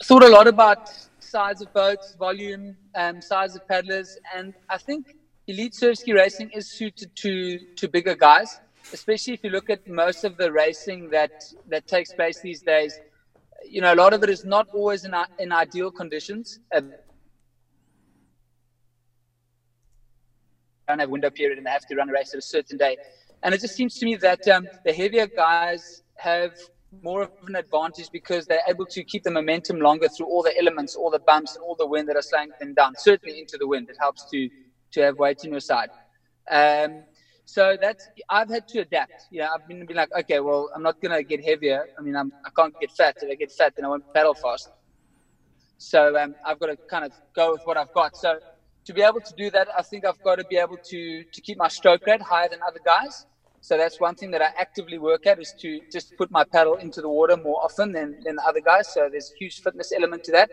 thought a lot about size of boats, volume, um, size of paddlers, and I think elite surf ski racing is suited to to bigger guys, especially if you look at most of the racing that that takes place these days you know, a lot of it is not always in, in ideal conditions. Uh, don't have window period and they have to run a race at a certain day. And it just seems to me that um, the heavier guys have more of an advantage because they're able to keep the momentum longer through all the elements, all the bumps, and all the wind that are slowing them down. Certainly into the wind, it helps to to have weight in your side. Um, so that's I've had to adapt. Yeah, I've been, been like, okay, well, I'm not gonna get heavier. I mean, I'm I can't get fat. If I get fat, then I won't paddle fast. So um, I've got to kind of go with what I've got. So to be able to do that, I think I've got to be able to to keep my stroke rate higher than other guys. So that's one thing that I actively work at is to just put my paddle into the water more often than, than the other guys. So there's a huge fitness element to that.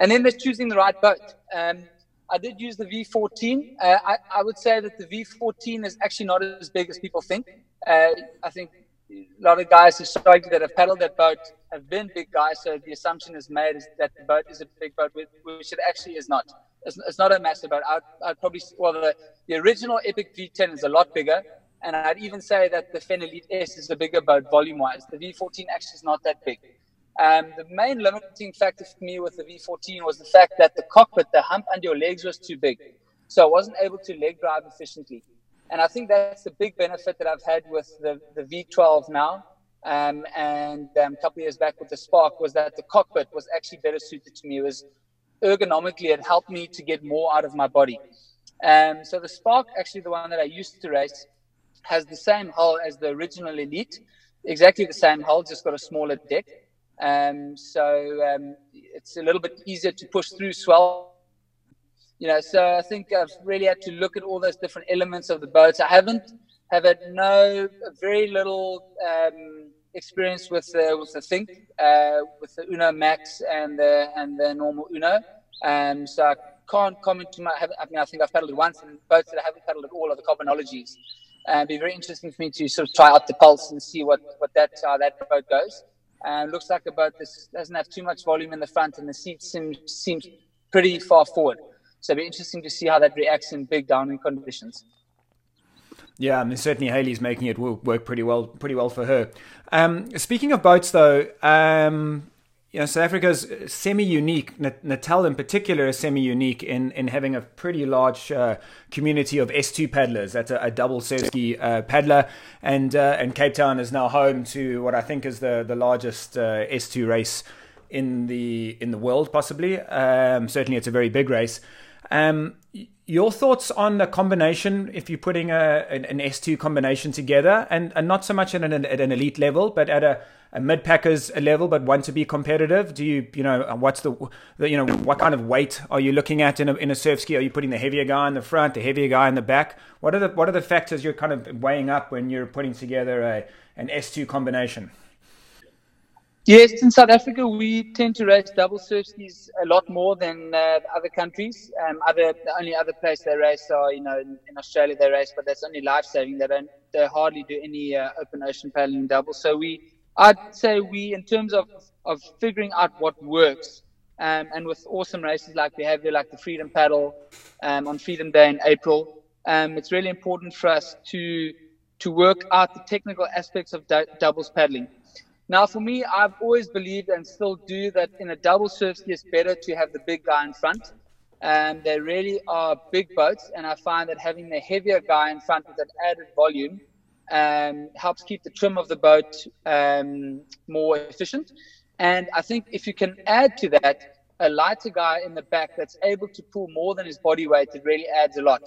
And then there's choosing the right boat. Um, I did use the V14. Uh, I, I, would say that the V14 is actually not as big as people think. Uh, I think a lot of guys historically that have paddled that boat have been big guys, so the assumption is made is that the boat is a big boat, which it actually is not. It's, it's not a massive boat. I'd, I'd, probably, well, the, the original Epic V10 is a lot bigger, and I'd even say that the Fenn Elite S is a bigger boat volume wise. The V14 actually is not that big. Um, the main limiting factor for me with the V14 was the fact that the cockpit, the hump under your legs was too big. So I wasn't able to leg drive efficiently. And I think that's the big benefit that I've had with the, the V12 now. Um, and um, a couple of years back with the Spark was that the cockpit was actually better suited to me. It was ergonomically, it helped me to get more out of my body. Um, so the Spark, actually the one that I used to race, has the same hull as the original Elite, exactly the same hull, just got a smaller deck. Um, so um, it's a little bit easier to push through swell. You know, so I think I've really had to look at all those different elements of the boats. I haven't have had no very little um, experience with the with the Think, uh, with the Uno Max and the and the normal Uno. Um, so I can't comment too much. I mean, I think I've paddled once, and boats that I haven't paddled at all are the carbonologies. Uh, it'd be very interesting for me to sort of try out the pulse and see what what that how that boat goes and looks like about this doesn't have too much volume in the front, and the seat seems seems pretty far forward. So it'll be interesting to see how that reacts in big downwind conditions. Yeah, I mean certainly Haley's making it work pretty well, pretty well for her. Um, speaking of boats, though, um, know, South Africa's semi-unique. Natal, in particular, is semi-unique in, in having a pretty large uh, community of S2 paddlers. That's a, a double surfski uh, paddler, and uh, and Cape Town is now home to what I think is the the largest uh, S2 race in the in the world, possibly. Um, certainly, it's a very big race. Um, your thoughts on the combination if you're putting a, an, an S2 combination together and, and not so much at an, at an elite level, but at a, a mid packers level, but want to be competitive? Do you, you know, what's the, the, you know, what kind of weight are you looking at in a, in a surf ski? Are you putting the heavier guy in the front, the heavier guy in the back? What are the, what are the factors you're kind of weighing up when you're putting together a, an S2 combination? Yes, in South Africa, we tend to race double surf skis a lot more than uh, other countries. Um, other the only other place they race are, you know, in, in Australia they race, but that's only life saving. They don't, they hardly do any uh, open ocean paddling double. So we, I'd say we, in terms of of figuring out what works, um, and with awesome races like we have here, like the Freedom Paddle um, on Freedom Day in April, um, it's really important for us to to work out the technical aspects of doubles paddling. Now, for me, I've always believed and still do that in a double surf ski, it's better to have the big guy in front. Um, they really are big boats, and I find that having the heavier guy in front with that added volume um, helps keep the trim of the boat um, more efficient. And I think if you can add to that a lighter guy in the back that's able to pull more than his body weight, it really adds a lot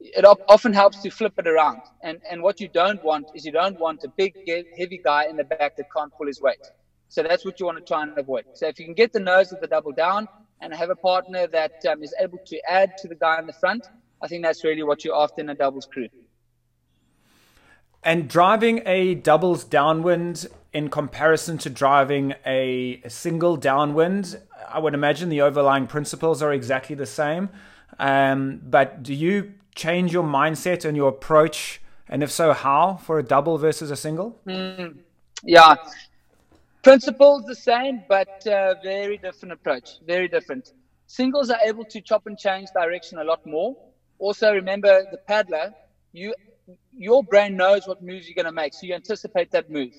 it often helps to flip it around. And and what you don't want is you don't want a big heavy guy in the back that can't pull his weight. So that's what you want to try and avoid. So if you can get the nose of the double down and have a partner that um, is able to add to the guy in the front, I think that's really what you're after in a doubles crew. And driving a doubles downwind in comparison to driving a, single downwind, I would imagine the overlying principles are exactly the same. Um, but do you change your mindset and your approach? And if so, how for a double versus a single? Mm, yeah, principles the same, but uh, very different approach. Very different. Singles are able to chop and change direction a lot more. Also, remember the paddler. You, your brain knows what moves you're going to make, so you anticipate that move.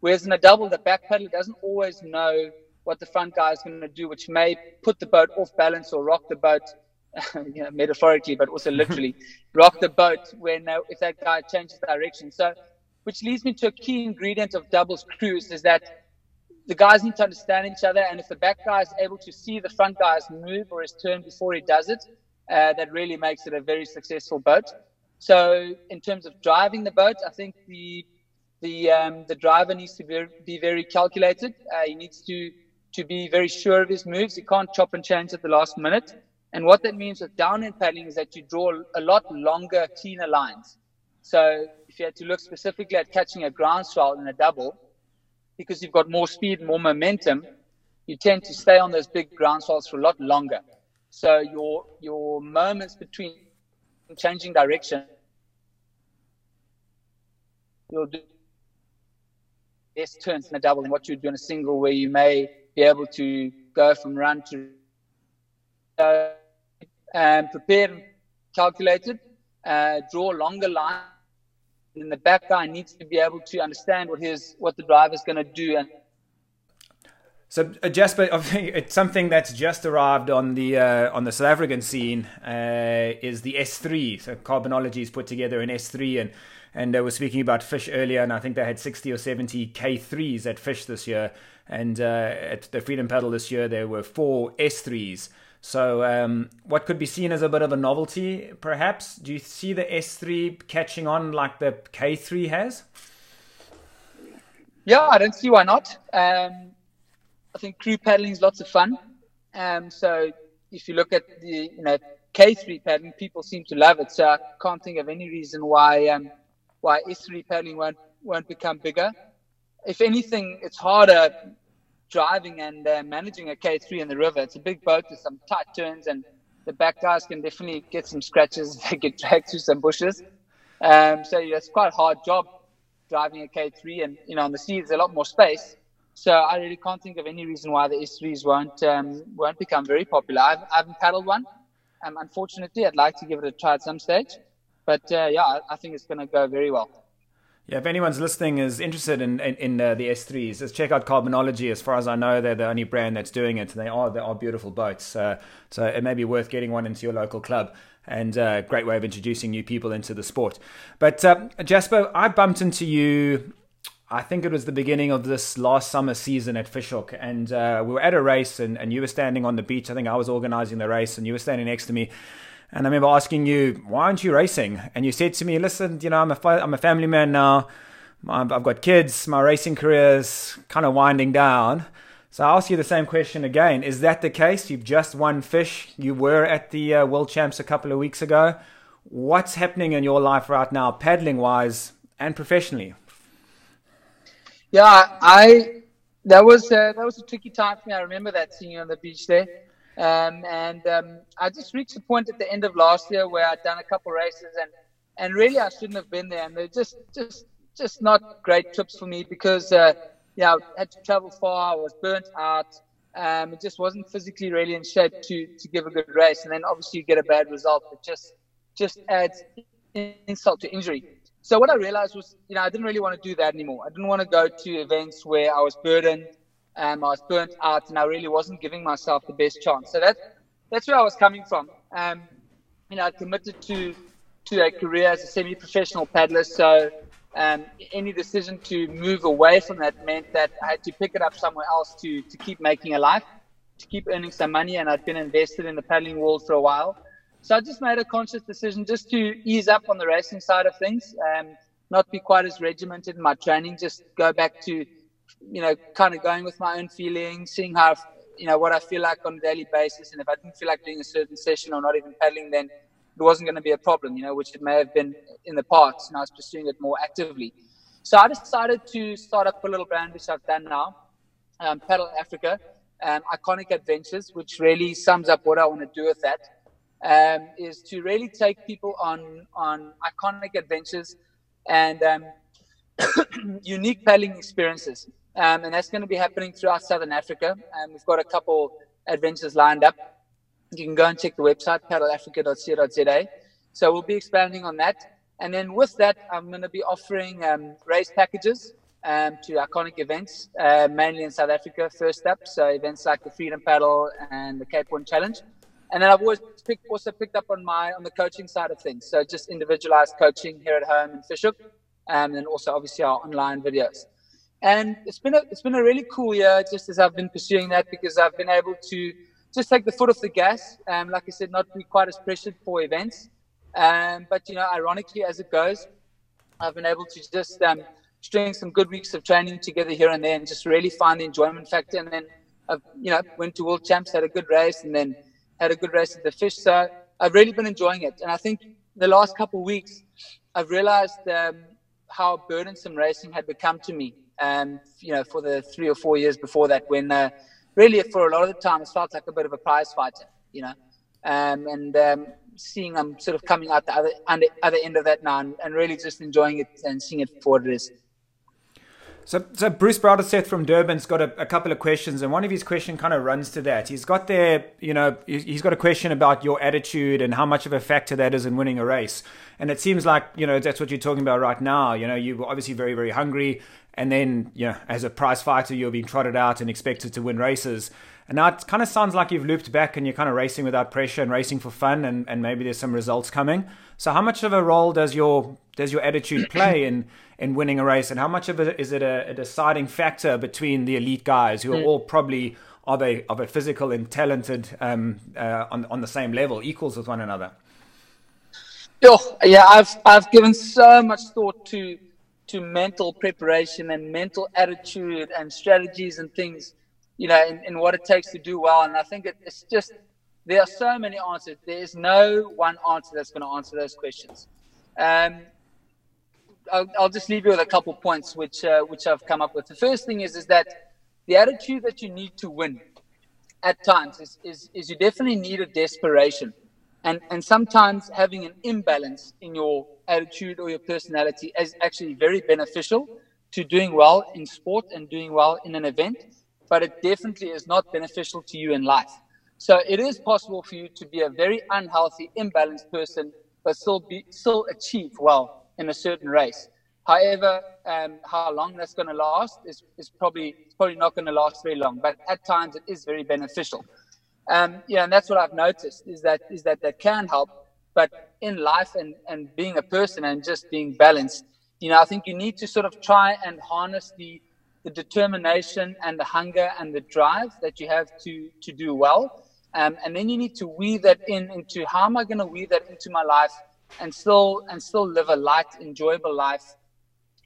Whereas in a double, the back paddler doesn't always know what the front guy is going to do, which may put the boat off balance or rock the boat you know, metaphorically, but also literally, rock the boat when uh, if that guy changes direction. So, which leads me to a key ingredient of doubles crews is that the guys need to understand each other, and if the back guy is able to see the front guy's move or his turn before he does it, uh, that really makes it a very successful boat. So, in terms of driving the boat, I think the the um, the driver needs to be, be very calculated. Uh, he needs to to be very sure of his moves. He can't chop and change at the last minute. And what that means with downwind paddling is that you draw a lot longer, cleaner lines. So if you had to look specifically at catching a ground swell in a double, because you've got more speed, more momentum, you tend to stay on those big ground swells for a lot longer. So your your moments between changing direction, you'll do less turns in a double than what you do in a single, where you may be able to go from run to uh, and prepared and calculated, uh, draw longer line. And the back guy needs to be able to understand what his what the driver's going to do. And so uh, Jasper, it's something that's just arrived on the uh, on the South African scene uh, is the S3. So Carbonology Carbonology's put together an S3, and and they were speaking about fish earlier, and I think they had 60 or 70 K3s at fish this year, and uh, at the Freedom Paddle this year there were four S3s. So, um, what could be seen as a bit of a novelty, perhaps? Do you see the S3 catching on like the K3 has? Yeah, I don't see why not. Um, I think crew paddling is lots of fun. Um, so, if you look at the you know K3 paddling, people seem to love it. So, I can't think of any reason why um, why S3 paddling won't won't become bigger. If anything, it's harder driving and uh, managing a K3 in the river. It's a big boat with some tight turns, and the back guys can definitely get some scratches. They get dragged through some bushes. Um, so yeah, it's quite a hard job driving a K3, and you know on the sea there's a lot more space. So I really can't think of any reason why the S3s won't um, won't become very popular. I've, I haven't paddled one. Um, unfortunately, I'd like to give it a try at some stage. But uh, yeah, I, I think it's going to go very well. Yeah, if anyone's listening is interested in in, in uh, the S3s, just check out Carbonology. As far as I know, they're the only brand that's doing it. They are they are beautiful boats. Uh, so it may be worth getting one into your local club. And a uh, great way of introducing new people into the sport. But uh, Jasper, I bumped into you. I think it was the beginning of this last summer season at Fish Hoek, and uh, we were at a race, and, and you were standing on the beach. I think I was organising the race, and you were standing next to me And I remember asking you, why aren't you racing? And you said to me, listen, you know, I'm a, I'm a family man now. I've got kids. My racing career is kind of winding down. So I'll ask you the same question again. Is that the case? You've just won fish. You were at the uh, World Champs a couple of weeks ago. What's happening in your life right now, paddling wise and professionally? Yeah, I that was uh, that was a tricky time for me. I remember that seeing on the beach there, um, and um, I just reached a point at the end of last year where I'd done a couple races and and really I shouldn't have been there, and they're just just just not great trips for me because uh, yeah, I had to travel far. I was burnt out. Um, it just wasn't physically really in shape to to give a good race, and then obviously you get a bad result. It just just adds insult to injury. So what I realized was, you know, I didn't really want to do that anymore. I didn't want to go to events where I was burdened, um, I was burnt out, and I really wasn't giving myself the best chance. So that that's where I was coming from. Um, you know, I committed to to a career as a semi-professional paddler. So um, any decision to move away from that meant that I had to pick it up somewhere else to to keep making a life, to keep earning some money. And I'd been invested in the paddling world for a while. So I just made a conscious decision just to ease up on the racing side of things, um, not be quite as regimented in my training, just go back to, you know, kind of going with my own feelings, seeing how, you know, what I feel like on a daily basis. And if I didn't feel like doing a certain session or not even paddling, then it wasn't going to be a problem, you know, which it may have been in the past. And I was pursuing it more actively. So I decided to start up a little brand, which I've done now, um, Paddle Africa, um, Iconic Adventures, which really sums up what I want to do with that um, is to really take people on on iconic adventures and um, unique paddling experiences. Um, and that's going to be happening throughout Southern Africa. And we've got a couple adventures lined up. You can go and check the website, paddleafrica.co.za. So we'll be expanding on that. And then with that, I'm going to be offering um, race packages um, to iconic events, uh, mainly in South Africa, first up. So events like the Freedom Paddle and the Cape Horn Challenge. And then I've always picked, also picked up on my on the coaching side of things. So just individualized coaching here at home in Fish Hoek, um, and also obviously our online videos. And it's been a it's been a really cool year just as I've been pursuing that because I've been able to just take the foot off the gas. Um, like I said, not be quite as pressured for events. Um, but you know, ironically, as it goes, I've been able to just um, string some good weeks of training together here and there, and just really find the enjoyment factor. And then, I've, you know, went to World Champs, had a good race, and then had a good race at the fish. So I've really been enjoying it. And I think the last couple of weeks, I've realized um, how burdensome racing had become to me. Um, you know, for the three or four years before that, when uh, really for a lot of the time it felt like a bit of a prize fighter. You know, um, and um, seeing I'm sort of coming out the other other end of that now, and, and really just enjoying it and seeing it for what it is. So, so Bruce Broderseth from Durban's got a, a, couple of questions, and one of his questions kind of runs to that. He's got there, you know, he's got a question about your attitude and how much of a factor that is in winning a race. And it seems like, you know, that's what you're talking about right now. You know, you're obviously very, very hungry, and then, you know, as a prize fighter, you're being trotted out and expected to win races. And now it kind of sounds like you've looped back and you're kind of racing without pressure and racing for fun, and, and maybe there's some results coming. So, how much of a role does your does your attitude play in in winning a race, and how much of it is it a, a deciding factor between the elite guys who are mm. all probably of a of a physical and talented um, uh, on on the same level, equals with one another? Oh, yeah, I've I've given so much thought to to mental preparation and mental attitude and strategies and things, you know, in, in what it takes to do well. And I think it, it's just there are so many answers. There is no one answer that's going to answer those questions. Um, I'll, I'll, just leave you with a couple points which uh, which I've come up with. The first thing is is that the attitude that you need to win at times is, is, is you definitely need a desperation. And, and sometimes having an imbalance in your attitude or your personality is actually very beneficial to doing well in sport and doing well in an event, but it definitely is not beneficial to you in life. So it is possible for you to be a very unhealthy, imbalanced person, but still be still achieve well in a certain race. However, um, how long that's going to last is, is probably probably not going to last very long. But at times, it is very beneficial. Um, yeah, and that's what I've noticed is that is that that can help. But in life and and being a person and just being balanced, you know, I think you need to sort of try and harness the the determination and the hunger and the drive that you have to to do well. Um, and then you need to weave that in into how am I going to weave that into my life and still and still live a light, enjoyable life.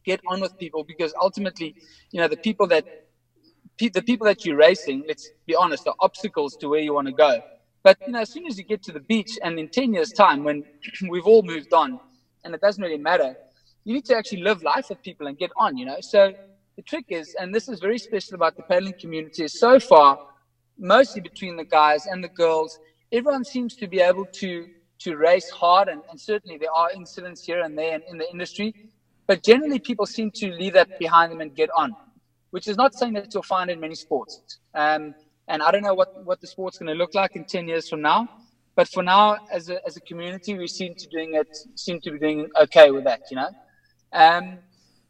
Get on with people because ultimately, you know, the people that the people that you're racing, let's be honest, are obstacles to where you want to go. But you know, as soon as you get to the beach, and in ten years' time, when we've all moved on, and it doesn't really matter, you need to actually live life with people and get on. You know, so the trick is, and this is very special about the paddling community, is so far, mostly between the guys and the girls, everyone seems to be able to to race hard, and, and certainly there are incidents here and there in, in the industry, but generally people seem to leave that behind them and get on, which is not saying that you'll find in many sports. Um, and I don't know what, what the sport's going to look like in 10 years from now. But for now, as a, as a community, we seem to doing it, seem to be doing okay with that, you know? Um,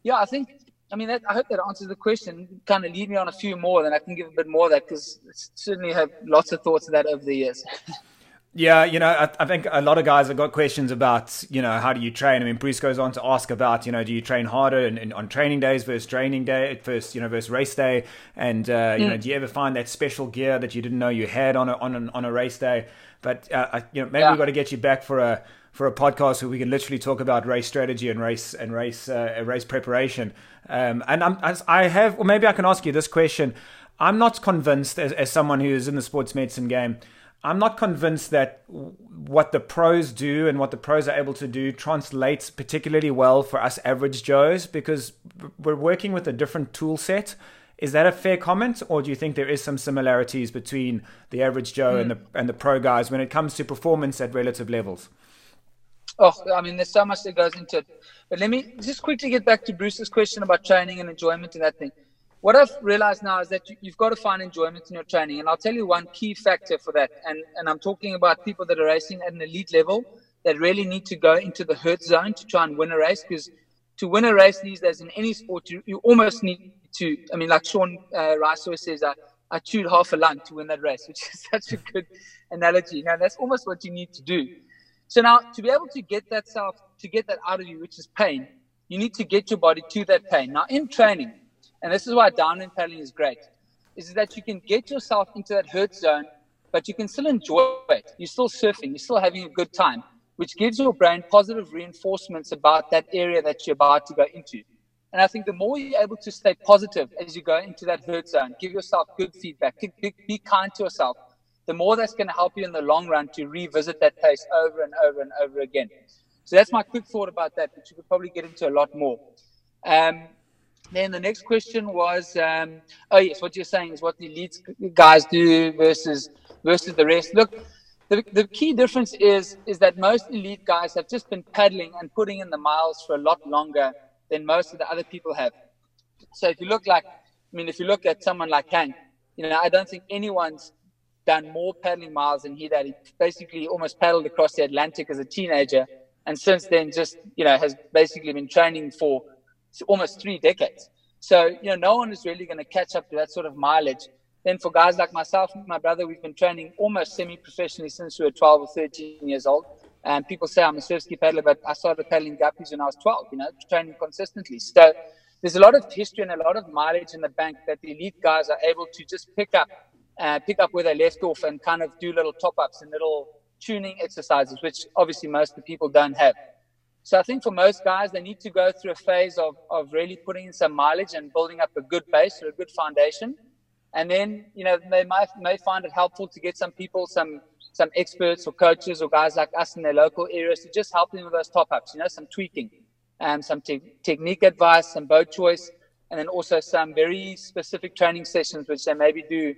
yeah, I think I mean, that, I hope that answers the question. Kind of lead me on a few more, then I can give a bit more of that because certainly have lots of thoughts of that over the years. Yeah, you know, I, I, think a lot of guys have got questions about, you know, how do you train? I mean, Bruce goes on to ask about, you know, do you train harder in, on training days versus training day, versus, you know, versus race day? And, uh, you mm. know, do you ever find that special gear that you didn't know you had on a, on, an, on a race day? But, uh, I, you know, maybe yeah. we've got to get you back for a, for a podcast where we can literally talk about race strategy and race and race uh, race preparation. Um, and I'm, I have, or maybe I can ask you this question. I'm not convinced, as, as someone who is in the sports medicine game, I'm not convinced that what the pros do and what the pros are able to do translates particularly well for us average Joes because we're working with a different tool set. Is that a fair comment, or do you think there is some similarities between the average Joe mm. and the and the pro guys when it comes to performance at relative levels? Oh, I mean, there's so much that goes into it. But let me just quickly get back to Bruce's question about training and enjoyment and that thing. What I've realized now is that you, have got to find enjoyment in your training. And I'll tell you one key factor for that. And, and I'm talking about people that are racing at an elite level that really need to go into the hurt zone to try and win a race. Because to win a race these days in any sport, you, you almost need to, I mean, like Sean uh, Rice always says, I, I chewed half a lung to win that race, which is such a good analogy. Now, that's almost what you need to do. So now to be able to get that self, to get that out of you, which is pain, you need to get your body to that pain. Now in training, and this is why downwind paddling is great, is that you can get yourself into that hurt zone, but you can still enjoy it. You're still surfing, you're still having a good time, which gives your brain positive reinforcements about that area that you're about to go into. And I think the more you're able to stay positive as you go into that hurt zone, give yourself good feedback, be, kind to yourself, the more that's going to help you in the long run to revisit that place over and over and over again. So that's my quick thought about that, which you could probably get into a lot more. Um, then the next question was, um, oh yes, what you're saying is what the elite guys do versus versus the rest. Look, the, the key difference is is that most elite guys have just been paddling and putting in the miles for a lot longer than most of the other people have. So if you look like, I mean, if you look at someone like Hank, you know, I don't think anyone's done more paddling miles than he did. He basically almost paddled across the Atlantic as a teenager, and since then, just you know, has basically been training for almost three decades. So you know, no one is really going to catch up to that sort of mileage. Then for guys like myself and my brother, we've been training almost semi-professionally since we were 12 or 13 years old. And people say I'm a surf ski paddler, but I started paddling guppies when I was 12. You know, training consistently. So there's a lot of history and a lot of mileage in the bank that the elite guys are able to just pick up uh, pick up where they left off and kind of do little top ups and little tuning exercises, which obviously most of the people don't have. So I think for most guys, they need to go through a phase of, of really putting in some mileage and building up a good base or a good foundation. And then, you know, they might, may find it helpful to get some people, some, some experts or coaches or guys like us in their local areas to just help them with those top ups, you know, some tweaking, um, some te- technique advice, some boat choice, and then also some very specific training sessions, which they maybe do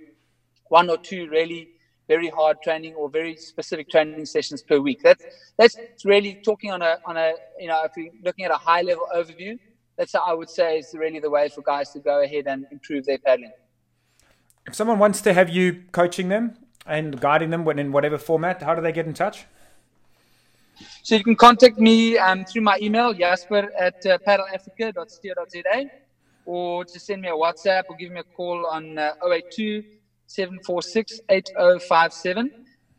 one or two really very hard training or very specific training sessions per week. That's that's really talking on a on a you know if you're looking at a high level overview. That's how I would say is really the way for guys to go ahead and improve their paddling. If someone wants to have you coaching them and guiding them in whatever format, how do they get in touch? So you can contact me um, through my email, jasper at uh, paddleafrica.co.za, or just send me a WhatsApp or give me a call on uh, 082 746 8057.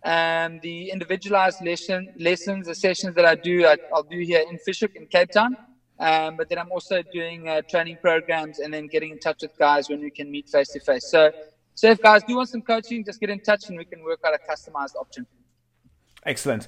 Um, the individualized lesson, lessons, the sessions that I do, I, will do here in Fish Hoek in Cape Town. Um, but then I'm also doing uh, training programs and then getting in touch with guys when we can meet face to face. So so if guys do want some coaching, just get in touch and we can work out a customized option. Excellent.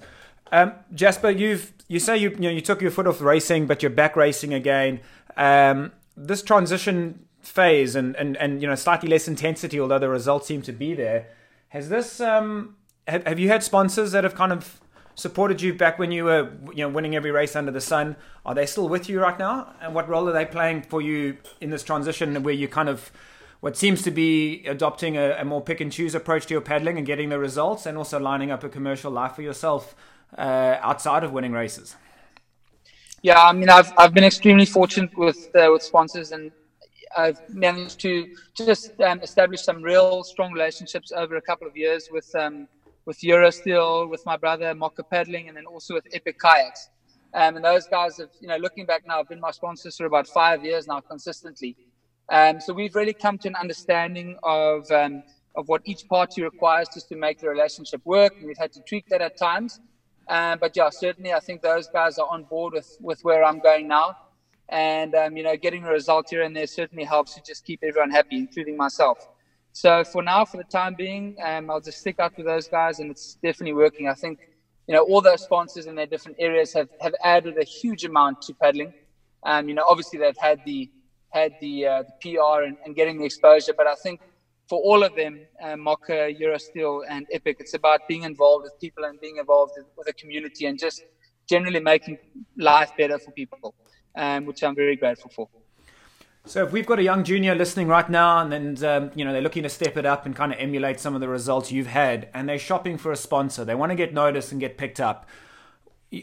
Um, Jasper, you've you say you you, know, you took your foot off racing, but you're back racing again. Um, this transition phase and, and, and you know slightly less intensity, although the results seem to be there. Has this um, have, have you had sponsors that have kind of supported you back when you were you know winning every race under the sun? Are they still with you right now? And what role are they playing for you in this transition where you kind of what seems to be adopting a, a more pick and choose approach to your paddling and getting the results, and also lining up a commercial life for yourself uh, outside of winning races? Yeah, I mean, I've I've been extremely fortunate with uh, with sponsors, and I've managed to just um, establish some real strong relationships over a couple of years with um, with Eurosteel, with my brother Mocke Paddling, and then also with Epic Kayaks. Um, and those guys have, you know, looking back now, have been my sponsors for about five years now, consistently. Um, so we've really come to an understanding of um, of what each party requires just to make the relationship work. And we've had to tweak that at times. Um, but yeah, certainly, I think those guys are on board with with where I'm going now. And um, you know, getting a result here and there certainly helps to just keep everyone happy, including myself. So for now, for the time being, um, I'll just stick out with those guys, and it's definitely working. I think you know all those sponsors in their different areas have have added a huge amount to paddling. Um, you know, obviously they've had the had the, uh, the PR and, and, getting the exposure, but I think for all of them, uh, Mocke, Eurosteel, and Epic, it's about being involved with people and being involved with the community and just generally making life better for people, um, which I'm very grateful for. So if we've got a young junior listening right now, and then um, you know they're looking to step it up and kind of emulate some of the results you've had, and they're shopping for a sponsor, they want to get noticed and get picked up.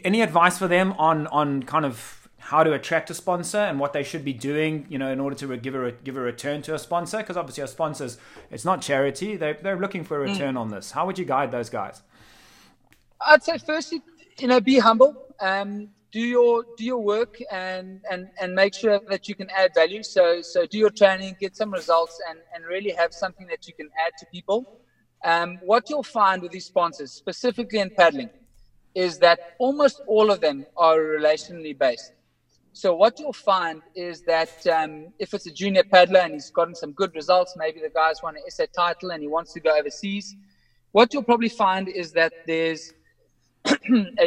Any advice for them on on kind of how to attract a sponsor and what they should be doing, you know, in order to give a give a return to a sponsor? Because obviously, our sponsors, it's not charity; they they're looking for a mm. return mm. on this. How would you guide those guys? I'd say firstly, you know, be humble. Um, do your do your work and and and make sure that you can add value. So so do your training get some results and and really have something that you can add to people. Um, what you'll find with these sponsors specifically in paddling is that almost all of them are relationally based. So what you'll find is that um, if it's a junior paddler and he's gotten some good results maybe the guy's won an SA title and he wants to go overseas what you'll probably find is that there's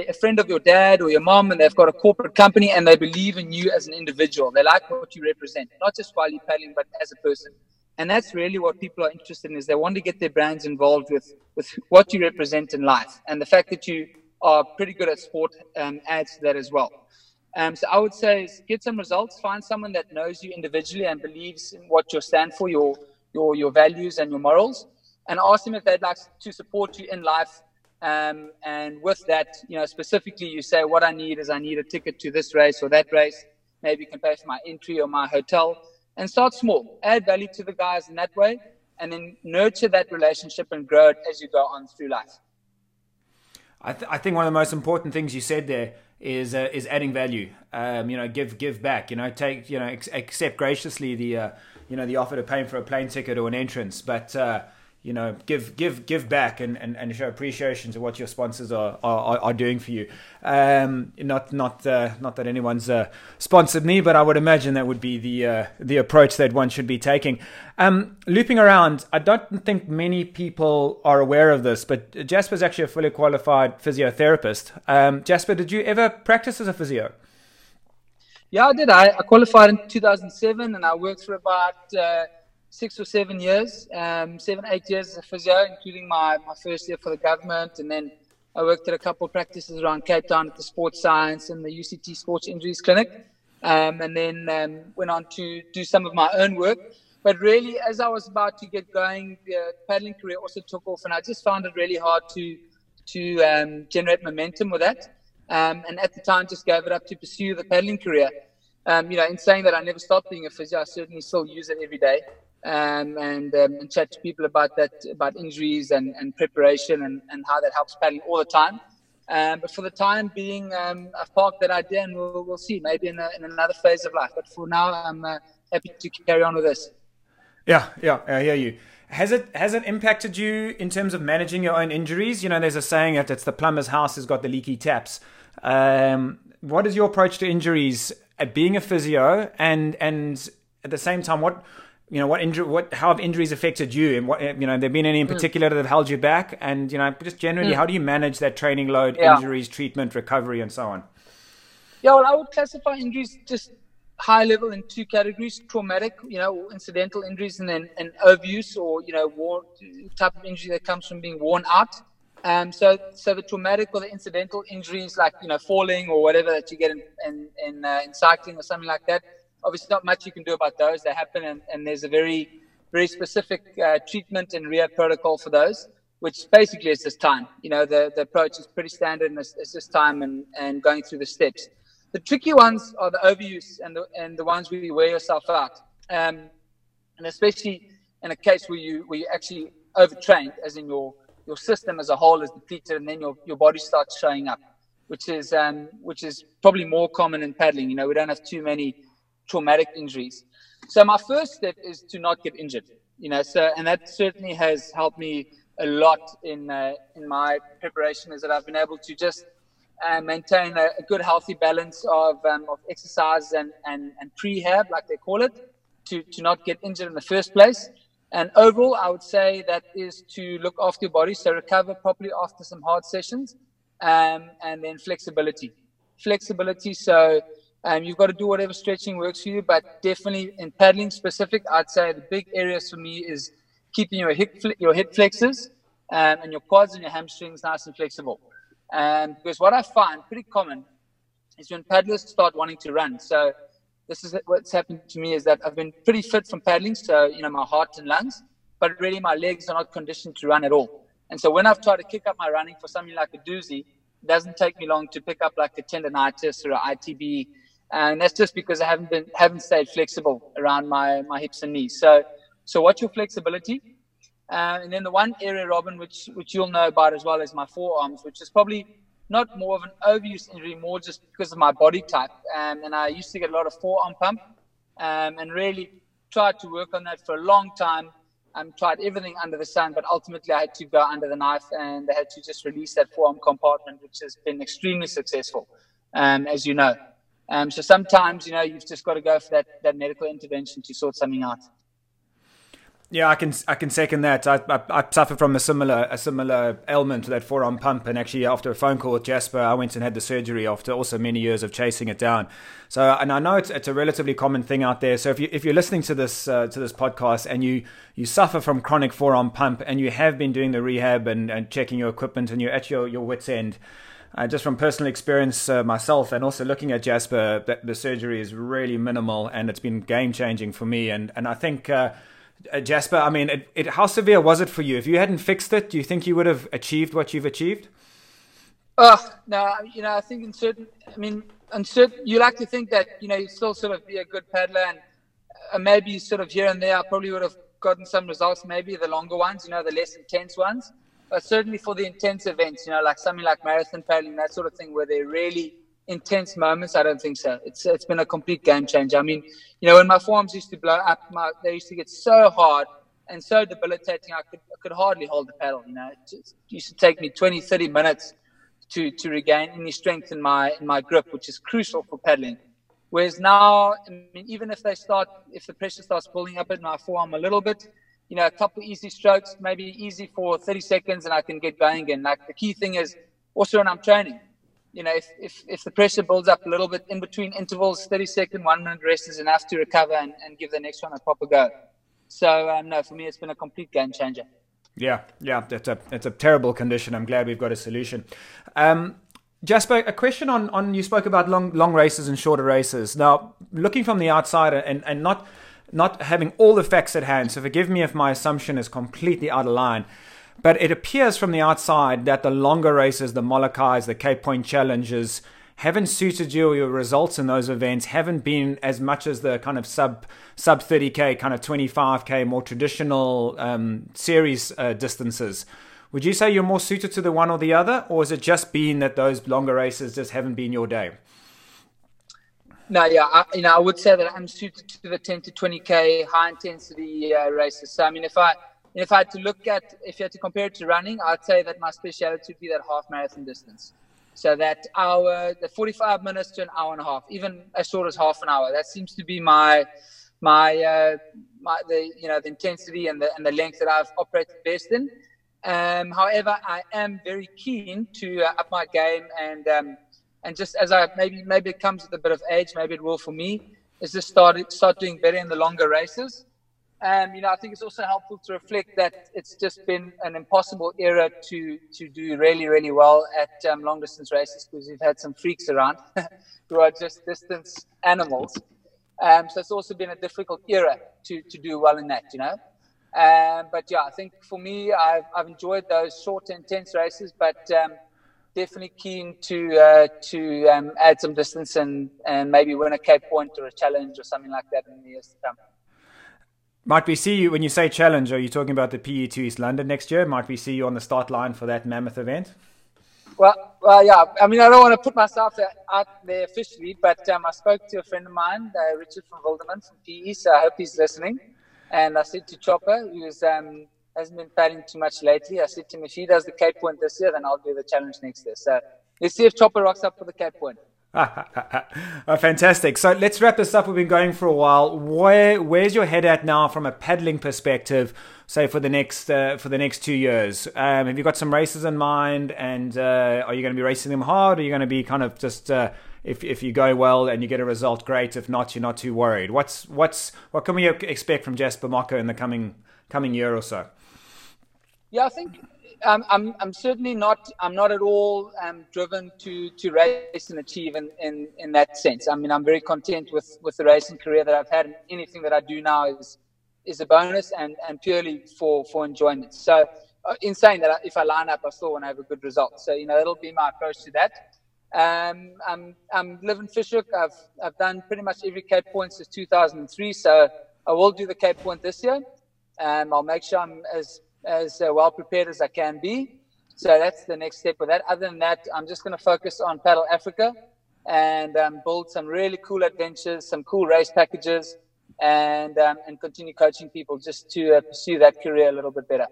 a, friend of your dad or your mom and they've got a corporate company and they believe in you as an individual. They like what you represent, not just while you're paddling, but as a person. And that's really what people are interested in is they want to get their brands involved with, with what you represent in life. And the fact that you are pretty good at sport um, adds to that as well. Um, so I would say get some results, find someone that knows you individually and believes in what you stand for, your, your, your values and your morals, and ask them if they'd like to support you in life um, and with that, you know, specifically, you say what I need is I need a ticket to this race or that race. Maybe you can pay for my entry or my hotel, and start small. Add value to the guys in that way, and then nurture that relationship and grow it as you go on through life. I, th- I think one of the most important things you said there is uh, is adding value. Um, you know, give give back. You know, take you know ex- accept graciously the uh, you know the offer to pay for a plane ticket or an entrance, but uh, you know give give give back and, and, and show appreciation to what your sponsors are are, are doing for you. Um, not not uh, not that anyone's uh, sponsored me but I would imagine that would be the uh, the approach that one should be taking. Um, looping around I don't think many people are aware of this but Jasper's actually a fully qualified physiotherapist. Um, Jasper did you ever practice as a physio? Yeah I did. I, I qualified in 2007 and I worked for about uh, six or seven years, um, seven, eight years as a physio, including my, my first year for the government. And then I worked at a couple of practices around Cape Town at the Sports Science and the UCT Sports Injuries Clinic. Um, and then um, went on to do some of my own work. But really, as I was about to get going, the paddling career also took off, and I just found it really hard to to um, generate momentum with that. Um, and at the time, just gave it up to pursue the paddling career. Um, you know, in saying that, I never stopped being a physio. I certainly still use it every day um, and, um, and chat to people about that, about injuries and, and preparation and, and how that helps paddling all the time. Um, but for the time being, um, I've parked that idea and we'll, we'll see maybe in, a, in another phase of life. But for now, I'm uh, happy to carry on with this. Yeah, yeah, I hear you. Has it has it impacted you in terms of managing your own injuries? You know, there's a saying that it's the plumber's house has got the leaky taps. Um, what is your approach to injuries at being a physio, and and at the same time, what you know what injury what how have injuries affected you and what you know there been any in hmm. particular that have held you back and you know just generally mm. how do you manage that training load yeah. injuries treatment recovery and so on yeah well i would classify injuries just high level in two categories traumatic you know incidental injuries and then and overuse or you know war type of injury that comes from being worn out um, so, so the traumatic or the incidental injuries, like you know, falling or whatever that you get in in in, uh, in cycling or something like that, obviously not much you can do about those. They happen, and, and there's a very very specific uh, treatment and rehab protocol for those, which basically is just time. You know, the the approach is pretty standard, and it's, it's just time and and going through the steps. The tricky ones are the overuse and the and the ones where you wear yourself out, um, and especially in a case where you where you actually overtrained, as in your your system as a whole is depleted, and then your, your body starts showing up, which is um, which is probably more common in paddling. You know, we don't have too many traumatic injuries. So my first step is to not get injured. You know, so and that certainly has helped me a lot in uh, in my preparation. Is that I've been able to just uh, maintain a, a, good, healthy balance of um, of exercise and and and prehab, like they call it, to to not get injured in the first place. And overall, I would say that is to look after your body, so recover properly after some hard sessions, um, and then flexibility. Flexibility, so um, you've got to do whatever stretching works for you, but definitely in paddling specific, I'd say the big areas for me is keeping your hip your hip flexors um, and your quads and your hamstrings nice and flexible. Um, because what I find pretty common is when paddlers start wanting to run. So this is what's happened to me is that I've been pretty fit from paddling, so you know my heart and lungs, but really my legs are not conditioned to run at all. And so when I've tried to kick up my running for something like a Dusi, it doesn't take me long to pick up like a tendonitis or an ITB, and that's just because I haven't been haven't stayed flexible around my my hips and knees. So so what's your flexibility? Uh, and then the one area, Robin, which which you'll know about as well, is my forearms, which is probably not more of an overuse injury, more just because of my body type. Um, and I used to get a lot of forearm pump um, and really tried to work on that for a long time. Um, tried everything under the sun, but ultimately I had to go under the knife and I had to just release that forearm compartment, which has been extremely successful, um, as you know. Um, so sometimes, you know, you've just got to go for that, that medical intervention to sort something out. Yeah, I can I can second that. I, I, I suffer from a similar a similar ailment to that forearm pump, and actually after a phone call with Jasper, I went and had the surgery after also many years of chasing it down. So, and I know it's it's a relatively common thing out there. So if you if you're listening to this uh, to this podcast and you you suffer from chronic forearm pump and you have been doing the rehab and, and checking your equipment and you're at your your wits end. Uh, just from personal experience uh, myself and also looking at Jasper, that the surgery is really minimal and it's been game changing for me. And and I think uh, uh, Jasper, I mean, it, it, how severe was it for you? If you hadn't fixed it, do you think you would have achieved what you've achieved? Oh no, you know, I think in certain, I mean, in certain, you like to think that you know you still sort of be a good paddler, and uh, maybe sort of here and there, I probably would have gotten some results. Maybe the longer ones, you know, the less intense ones, but certainly for the intense events, you know, like something like marathon paddling, that sort of thing, where they're really intense moments? I don't think so. It's it's been a complete game changer. I mean, you know, when my forearms used to blow up, my, they used to get so hard and so debilitating. I could I could hardly hold the paddle. You know, it, just, it used to take me 20, 30 minutes to to regain any strength in my in my grip, which is crucial for paddling. Whereas now, I mean, even if they start, if the pressure starts building up in my forearm a little bit, you know, a couple easy strokes, maybe easy for 30 seconds, and I can get going again. Like the key thing is also when I'm training, you know, if, if, if the pressure builds up a little bit in between intervals, 30 second, one minute rest is enough to recover and, and give the next one a proper go. So, um, no, for me, it's been a complete game changer. Yeah, yeah, it's a it's a terrible condition. I'm glad we've got a solution. Um, Jasper, a question on, on you spoke about long long races and shorter races. Now, looking from the outside and, and not not having all the facts at hand, so forgive me if my assumption is completely out of line. But it appears from the outside that the longer races, the Molokais, the Cape Point challenges, haven't suited you. Your results in those events haven't been as much as the kind of sub sub 30k, kind of 25k, more traditional um, series uh, distances. Would you say you're more suited to the one or the other, or is it just been that those longer races just haven't been your day? No, yeah, I, you know, I would say that I'm suited to the 10 to 20k high intensity uh, races. So, I mean, if I if I had to look at, if you had to compare it to running, I'd say that my specialty would be that half marathon distance. So that hour, the 45 minutes to an hour and a half, even as short as half an hour. That seems to be my my uh, my the you know the intensity and the and the length that I've operated best in. Um, however, I am very keen to uh, up my game and um, and just as I maybe maybe it comes with a bit of age, maybe it will for me, is just start start doing better in the longer races. Um, you know, I think it's also helpful to reflect that it's just been an impossible era to to do really really well at um, long distance races because we've had some freaks around who are just distance animals. Um, so it's also been a difficult era to, to do well in that, you know. Um, but yeah, I think for me, I've, I've enjoyed those short, intense races, but um, definitely keen to uh, to um, add some distance and, and maybe win a Cape Point or a challenge or something like that in the years to come. Might we see you when you say challenge? Are you talking about the PE2 East London next year? Might we see you on the start line for that mammoth event? Well, well, yeah. I mean, I don't want to put myself out there officially, but um, I spoke to a friend of mine, uh, Richard from Wilderman from PE, so I hope he's listening. And I said to Chopper, who's um, hasn't been paddling too much lately, I said to him, if he does the Cape Point this year, then I'll do the challenge next year. So let's see if Chopper rocks up for the Cape Point. oh, fantastic. So let's wrap this up. We've been going for a while. Where where's your head at now from a paddling perspective? Say for the next uh, for the next two years. Um, have you got some races in mind? And uh, are you going to be racing them hard? Or are you going to be kind of just uh, if if you go well and you get a result, great. If not, you're not too worried. What's what's what can we expect from Jasper Mocke in the coming coming year or so? Yeah, I think um, I'm, I'm certainly not I'm not at all um, driven to, to race and achieve in, in, in that sense. I mean, I'm very content with, with the racing career that I've had, and anything that I do now is is a bonus and, and purely for, for enjoyment. So, uh, in saying that, if I line up, I still want to have a good result. So, you know, that'll be my approach to that. Um, I'm I'm living Fish Hoek. I've I've done pretty much every Cape Point since 2003. So I will do the Cape Point this year. Um, I'll make sure I'm as as uh, well prepared as I can be. So that's the next step with that. Other than that, I'm just going to focus on Paddle Africa and um, build some really cool adventures, some cool race packages, and um, and continue coaching people just to uh, pursue that career a little bit better.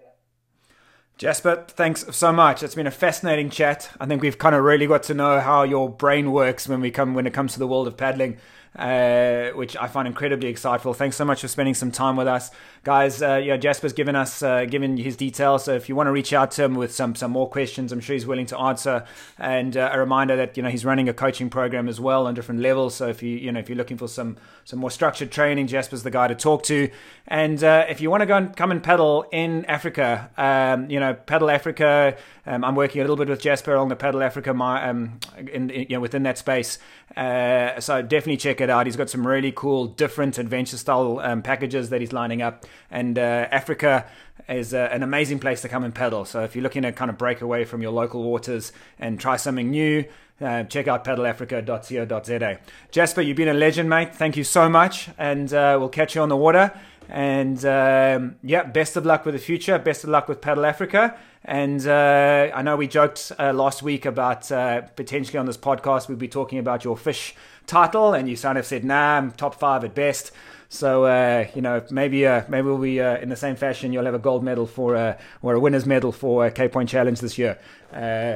Jasper, thanks so much. It's been a fascinating chat. I think we've kind of really got to know how your brain works when we come when it comes to the world of paddling uh, which I find incredibly exciting. Thanks so much for spending some time with us, guys. Uh, yeah, Jasper's given us uh, given his details, so if you want to reach out to him with some some more questions, I'm sure he's willing to answer. And uh, a reminder that you know he's running a coaching program as well on different levels. So if you you know if you're looking for some some more structured training, Jasper's the guy to talk to. And uh, if you want to go and come and paddle in Africa, um, you know, Paddle Africa. Um, I'm working a little bit with Jasper on the Paddle Africa, my, um, in, in, you know, within that space. Uh, so definitely check it out. He's got some really cool, different adventure style um, packages that he's lining up, and uh, Africa is uh, an amazing place to come and paddle. So if you're looking to kind of break away from your local waters and try something new. Uh, check out paddleafrica.co.za. Jasper, you've been a legend, mate. Thank you so much, and uh, we'll catch you on the water. And um, yeah, best of luck with the future. Best of luck with Paddle Africa. And uh, I know we joked uh, last week about uh, potentially on this podcast we'd be talking about your fish title, and you sort of said, "Nah, I'm top five at best." So uh, you know, maybe uh, maybe we'll be uh, in the same fashion. You'll have a gold medal for or a winner's medal for Cape Point Challenge this year.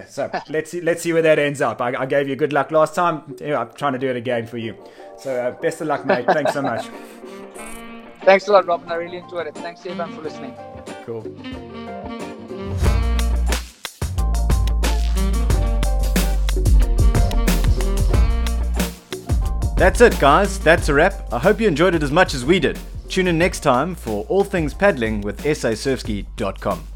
so let's see, let's see where that ends up. I, I gave you good luck last time. I'm trying to do it again for you. So best of luck, mate. Thanks so much. Thanks a lot, Robin. I really enjoyed it. Thanks everyone for listening. Cool. That's it, guys. That's a wrap. I hope you enjoyed it as much as we did. Tune in next time for all things paddling with sasurfski.com.